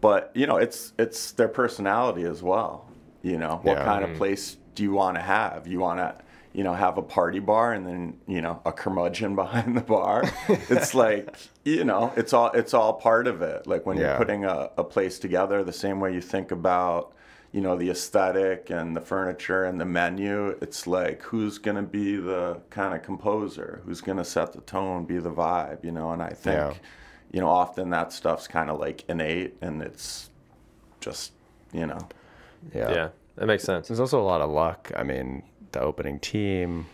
but you know, it's it's their personality as well. You know, what Yeah. kind of mm. place do you want to have? You want to you know, have a party bar and then, you know, a curmudgeon behind the bar. it's like, you know, it's all it's all part of it. Like when Yeah. you're putting a, a place together, the same way you think about, you know, the aesthetic and the furniture and the menu, it's like who's gonna be the kind of composer, who's gonna set the tone, be the vibe, you know, and I think, Yeah. you know, often that stuff's kind of like innate and it's just, you know, Yeah. Yeah, that makes sense. There's also a lot of luck. I mean, the opening team,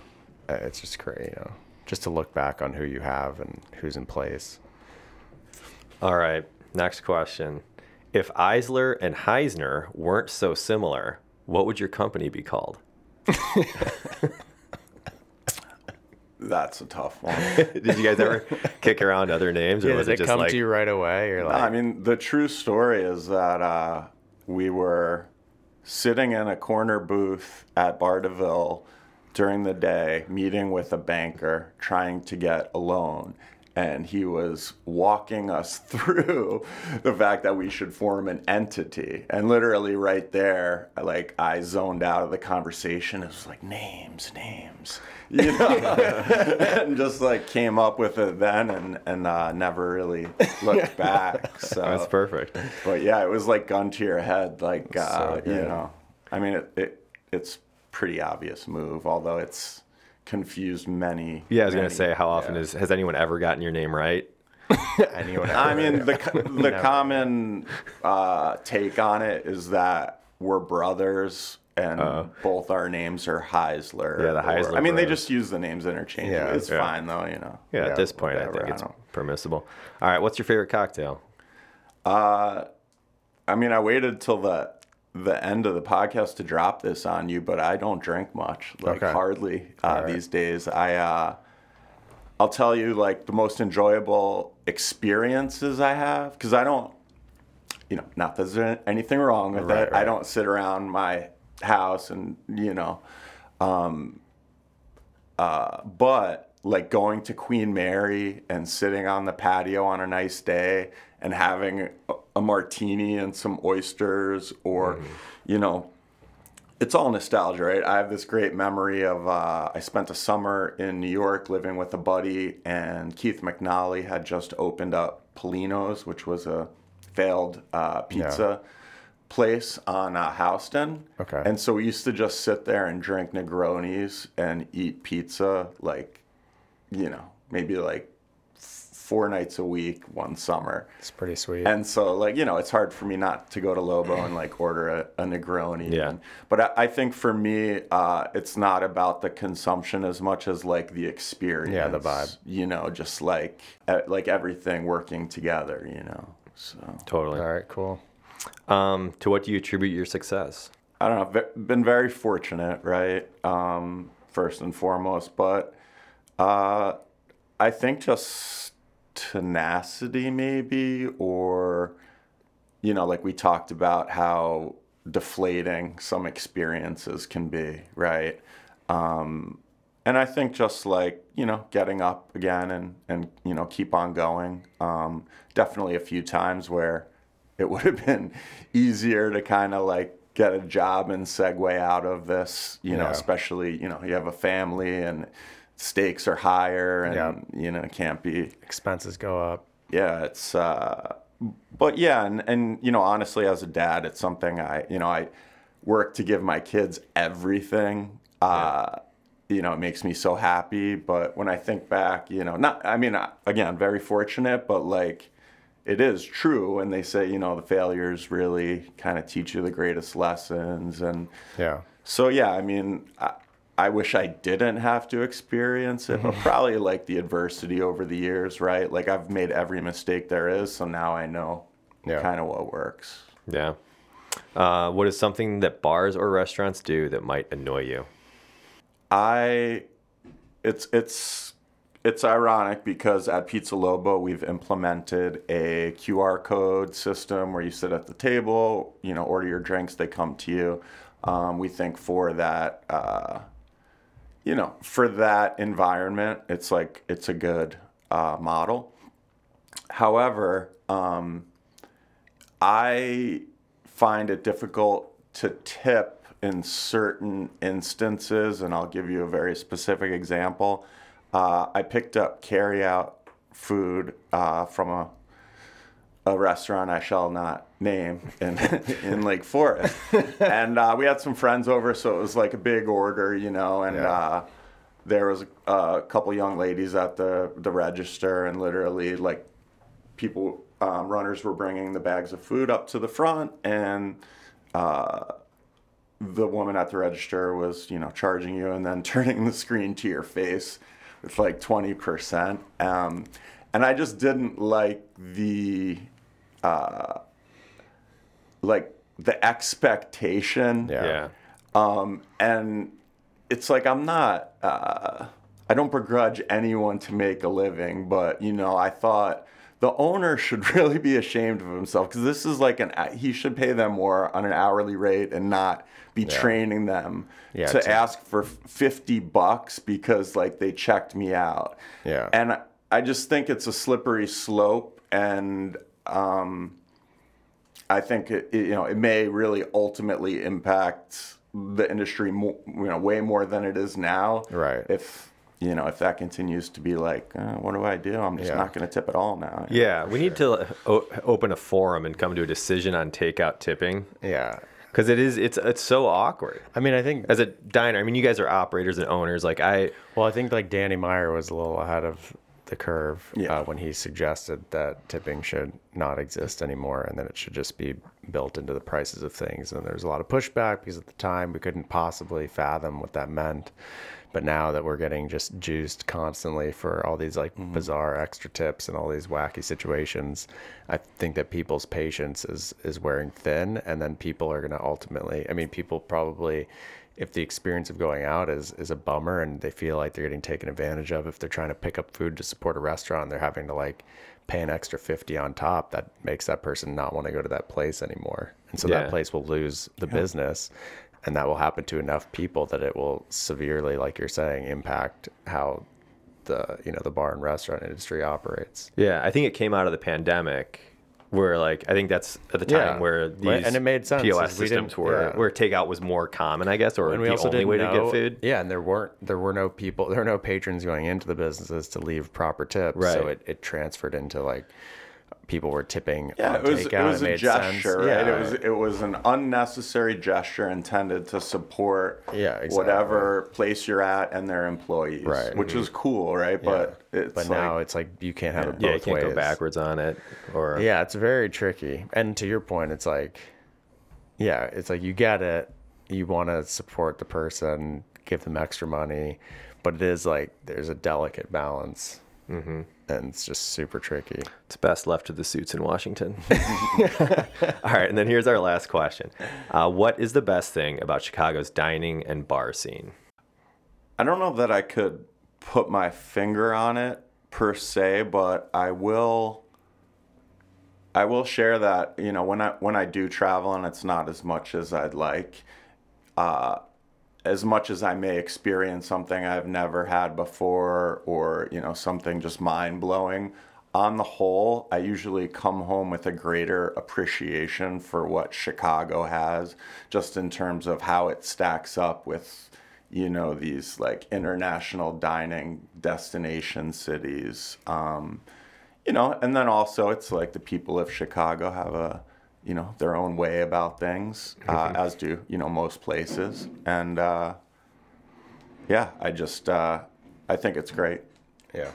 uh, it's just great, you know, just to look back on who you have and who's in place. All right, next question. If Eisler and Heisner weren't so similar, what would your company be called? that's a tough one. Did you guys ever kick around other names, or Yeah, was does it it just come like to you right away? You're like, I mean, the true story is that uh, we were sitting in a corner booth at Bar DeVille during the day meeting with a banker trying to get a loan and he was walking us through the fact that we should form an entity. And literally right there like i zoned out of the conversation. It was like names names you know? And just like came up with it then and and uh, never really looked back so. That's perfect. but yeah it was like gun to your head like uh, so you know? I mean it, it it's pretty obvious move although it's confused many Yeah, I was gonna say, how often yeah. is has anyone ever gotten your name right? Anyone? I ever- mean, the co- the Never. common uh, take on it is that we're brothers and both our names are Heisler. Yeah, the or- Heisler I mean, they just use the names interchangeably. Yeah, it's yeah. fine though, you know. Yeah, Yeah, at this point, I think it's don't- permissible. All right, what's your favorite cocktail? Uh, I mean, I waited till the the end of the podcast to drop this on you, but I don't drink much, like Okay. hardly uh, right. these days. I uh, I'll tell you, like the most enjoyable experiences I have, because I don't, you know, not that there's anything wrong with Right, it. I don't sit around my house and you know, um, uh, but like going to Queen Mary and sitting on the patio on a nice day and having a, a martini and some oysters, or you know, it's all nostalgia, right? I have this great memory of uh, I spent a summer in New York living with a buddy, and Keith McNally had just opened up Pulino's, which was a failed uh, pizza place on uh, Houston. Okay. And so we used to just sit there and drink Negronis and eat pizza, like, you know, maybe like four nights a week one summer. it's pretty sweet. And so, like, you know, it's hard for me not to go to Lobo and like order a, a Negroni. Yeah. And- but I, I think for me, uh, it's not about the consumption as much as like the experience. Yeah, the vibe. You know, just like like everything working together. You know, so Totally. All right, cool. Um, to what do you attribute your success? I don't know. Been very fortunate, right? Um, first and foremost, but uh, I think just tenacity, maybe, or you know, like we talked about how deflating some experiences can be, right? Um, and I think just like you know, getting up again and and you know, keep on going. Um, definitely a few times where it would have been easier to kind of like get a job and segue out of this, you know, Yeah. especially you know, you have a family and stakes are higher and Yeah. you know, it can't be Expenses go up. yeah, it's uh but yeah, and and you know, honestly as a dad, it's something I, you know, I work to give my kids everything. Uh you know, it makes me so happy, but when I think back, you know, not I mean, again, very fortunate, but like it is true and they say, you know, the failures really kind of teach you the greatest lessons and Yeah. so yeah, I mean, I, I wish I didn't have to experience it, but probably like the adversity over the years, right? Like I've made every mistake there is, so now I know Yeah. kind of what works. Yeah. Uh, what is something that bars or restaurants do that might annoy you? I, it's it's it's ironic because at Pizza Lobo we've implemented a QR code system where you sit at the table, you know, order your drinks, they come to you. Um, we think for that, uh, you know, for that environment, it's like it's a good uh, model. However, um, I find it difficult to tip in certain instances, and I'll give you a very specific example. Uh, I picked up carryout food uh, from a a restaurant I shall not name in in Lake Forest, and uh, we had some friends over, so it was like a big order, you know, and. Yeah. Uh, there was a couple young ladies at the, the register, and literally, like, people, um, runners were bringing the bags of food up to the front, and uh, the woman at the register was, you know, charging you and then turning the screen to your face with like 20%. Um, and I just didn't like the, uh, like, the expectation. Yeah. Um, and it's like I'm not. Uh, I don't begrudge anyone to make a living, but you know, I thought the owner should really be ashamed of himself because this is like an he should pay them more on an hourly rate and not be training them Yeah, to ask for 50 bucks because like they checked me out. Yeah. And I just think it's a slippery slope and um I think it, you know it may really ultimately impact the industry more, you know way more than it is now. Right. If you know if that continues to be like, uh, what do I do? I'm just Yeah. not going to tip at all now. Yeah, we need to o- open a forum and come to a decision on takeout tipping Yeah. because it is it's it's so awkward. I mean, I think As a diner, I mean, you guys are operators and owners. Like I, Well, I think like Danny Meyer was a little ahead of the curve Yeah. uh, when he suggested that tipping should not exist anymore and that it should just be built into the prices of things. And there's a lot of pushback because at the time we couldn't possibly fathom what that meant. But now that we're getting just juiced constantly for all these like bizarre extra tips and all these wacky situations, I think that people's patience is is wearing thin, and then people are going to ultimately. I mean, people probably if the experience of going out is is a bummer and they feel like they're getting taken advantage of if they're trying to pick up food to support a restaurant and they're having to like pay an extra 50 on top that makes that person not want to go to that place anymore. And so Yeah. that place will lose the business and that will happen to enough people that it will severely like you're saying impact how the you know the bar and restaurant industry operates. Yeah, I think it came out of the pandemic where like I think that's at the time Yeah. where Right, these and it made sense, POS we systems were yeah. where takeout was more common, I guess, or and we the also only didn't way know, to get food. Yeah, and there weren't there were no people there were no patrons going into the businesses to leave proper tips. So Right. it, it transferred into like people were tipping Yeah, on it was, it takeout. was a made gesture, sense. right? Yeah. It was it was an unnecessary gesture intended to support Yeah, exactly. whatever place you're at and their employees, Right. Which is cool, right? But it's but like, now it's like you can't have it both Yeah, you can't ways. go backwards on it. Or Yeah, it's very tricky. And to your point, it's like, yeah, it's like you get it. You want to support the person, give them extra money, but it is like there's a delicate balance, mm-hmm. And it's just super tricky. It's best left to the suits in Washington. All right, and then here's our last question: uh, What is the best thing about Chicago's dining and bar scene? I don't know that I could put my finger on it per se, but I will I will share that, you know, when I when I do travel and it's not as much as I'd like, uh as much as I may experience something I've never had before or, you know, something just mind-blowing, on the whole, I usually come home with a greater appreciation for what Chicago has just in terms of how it stacks up with you know these like international dining destination cities. Um, you know and then also it's like the people of chicago have a you know their own way about things uh, as do you know most places and uh, yeah i just uh, i think it's great Yeah.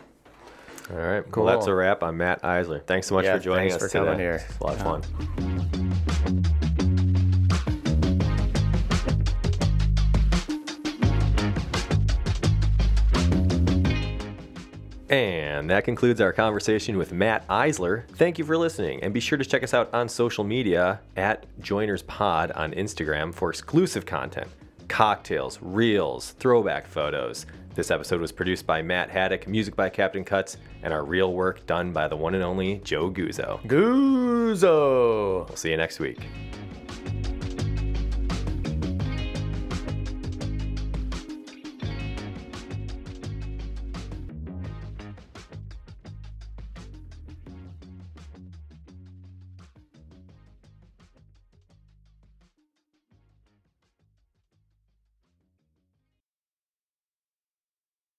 All right, cool. Well, that's a wrap. I'm Matt Eisler. Thanks so much Yeah, for joining thanks us for coming here. It's a lot of fun. And that concludes our conversation with Matt Eisler. Thank you for listening, and be sure to check us out on social media at Joiners Pod on Instagram for exclusive content, cocktails, reels, throwback photos. This episode was produced by Matt Haddock, music by Captain Cuts, and our real work done by the one and only Joe Guzzo. Guzzo. We'll see you next week.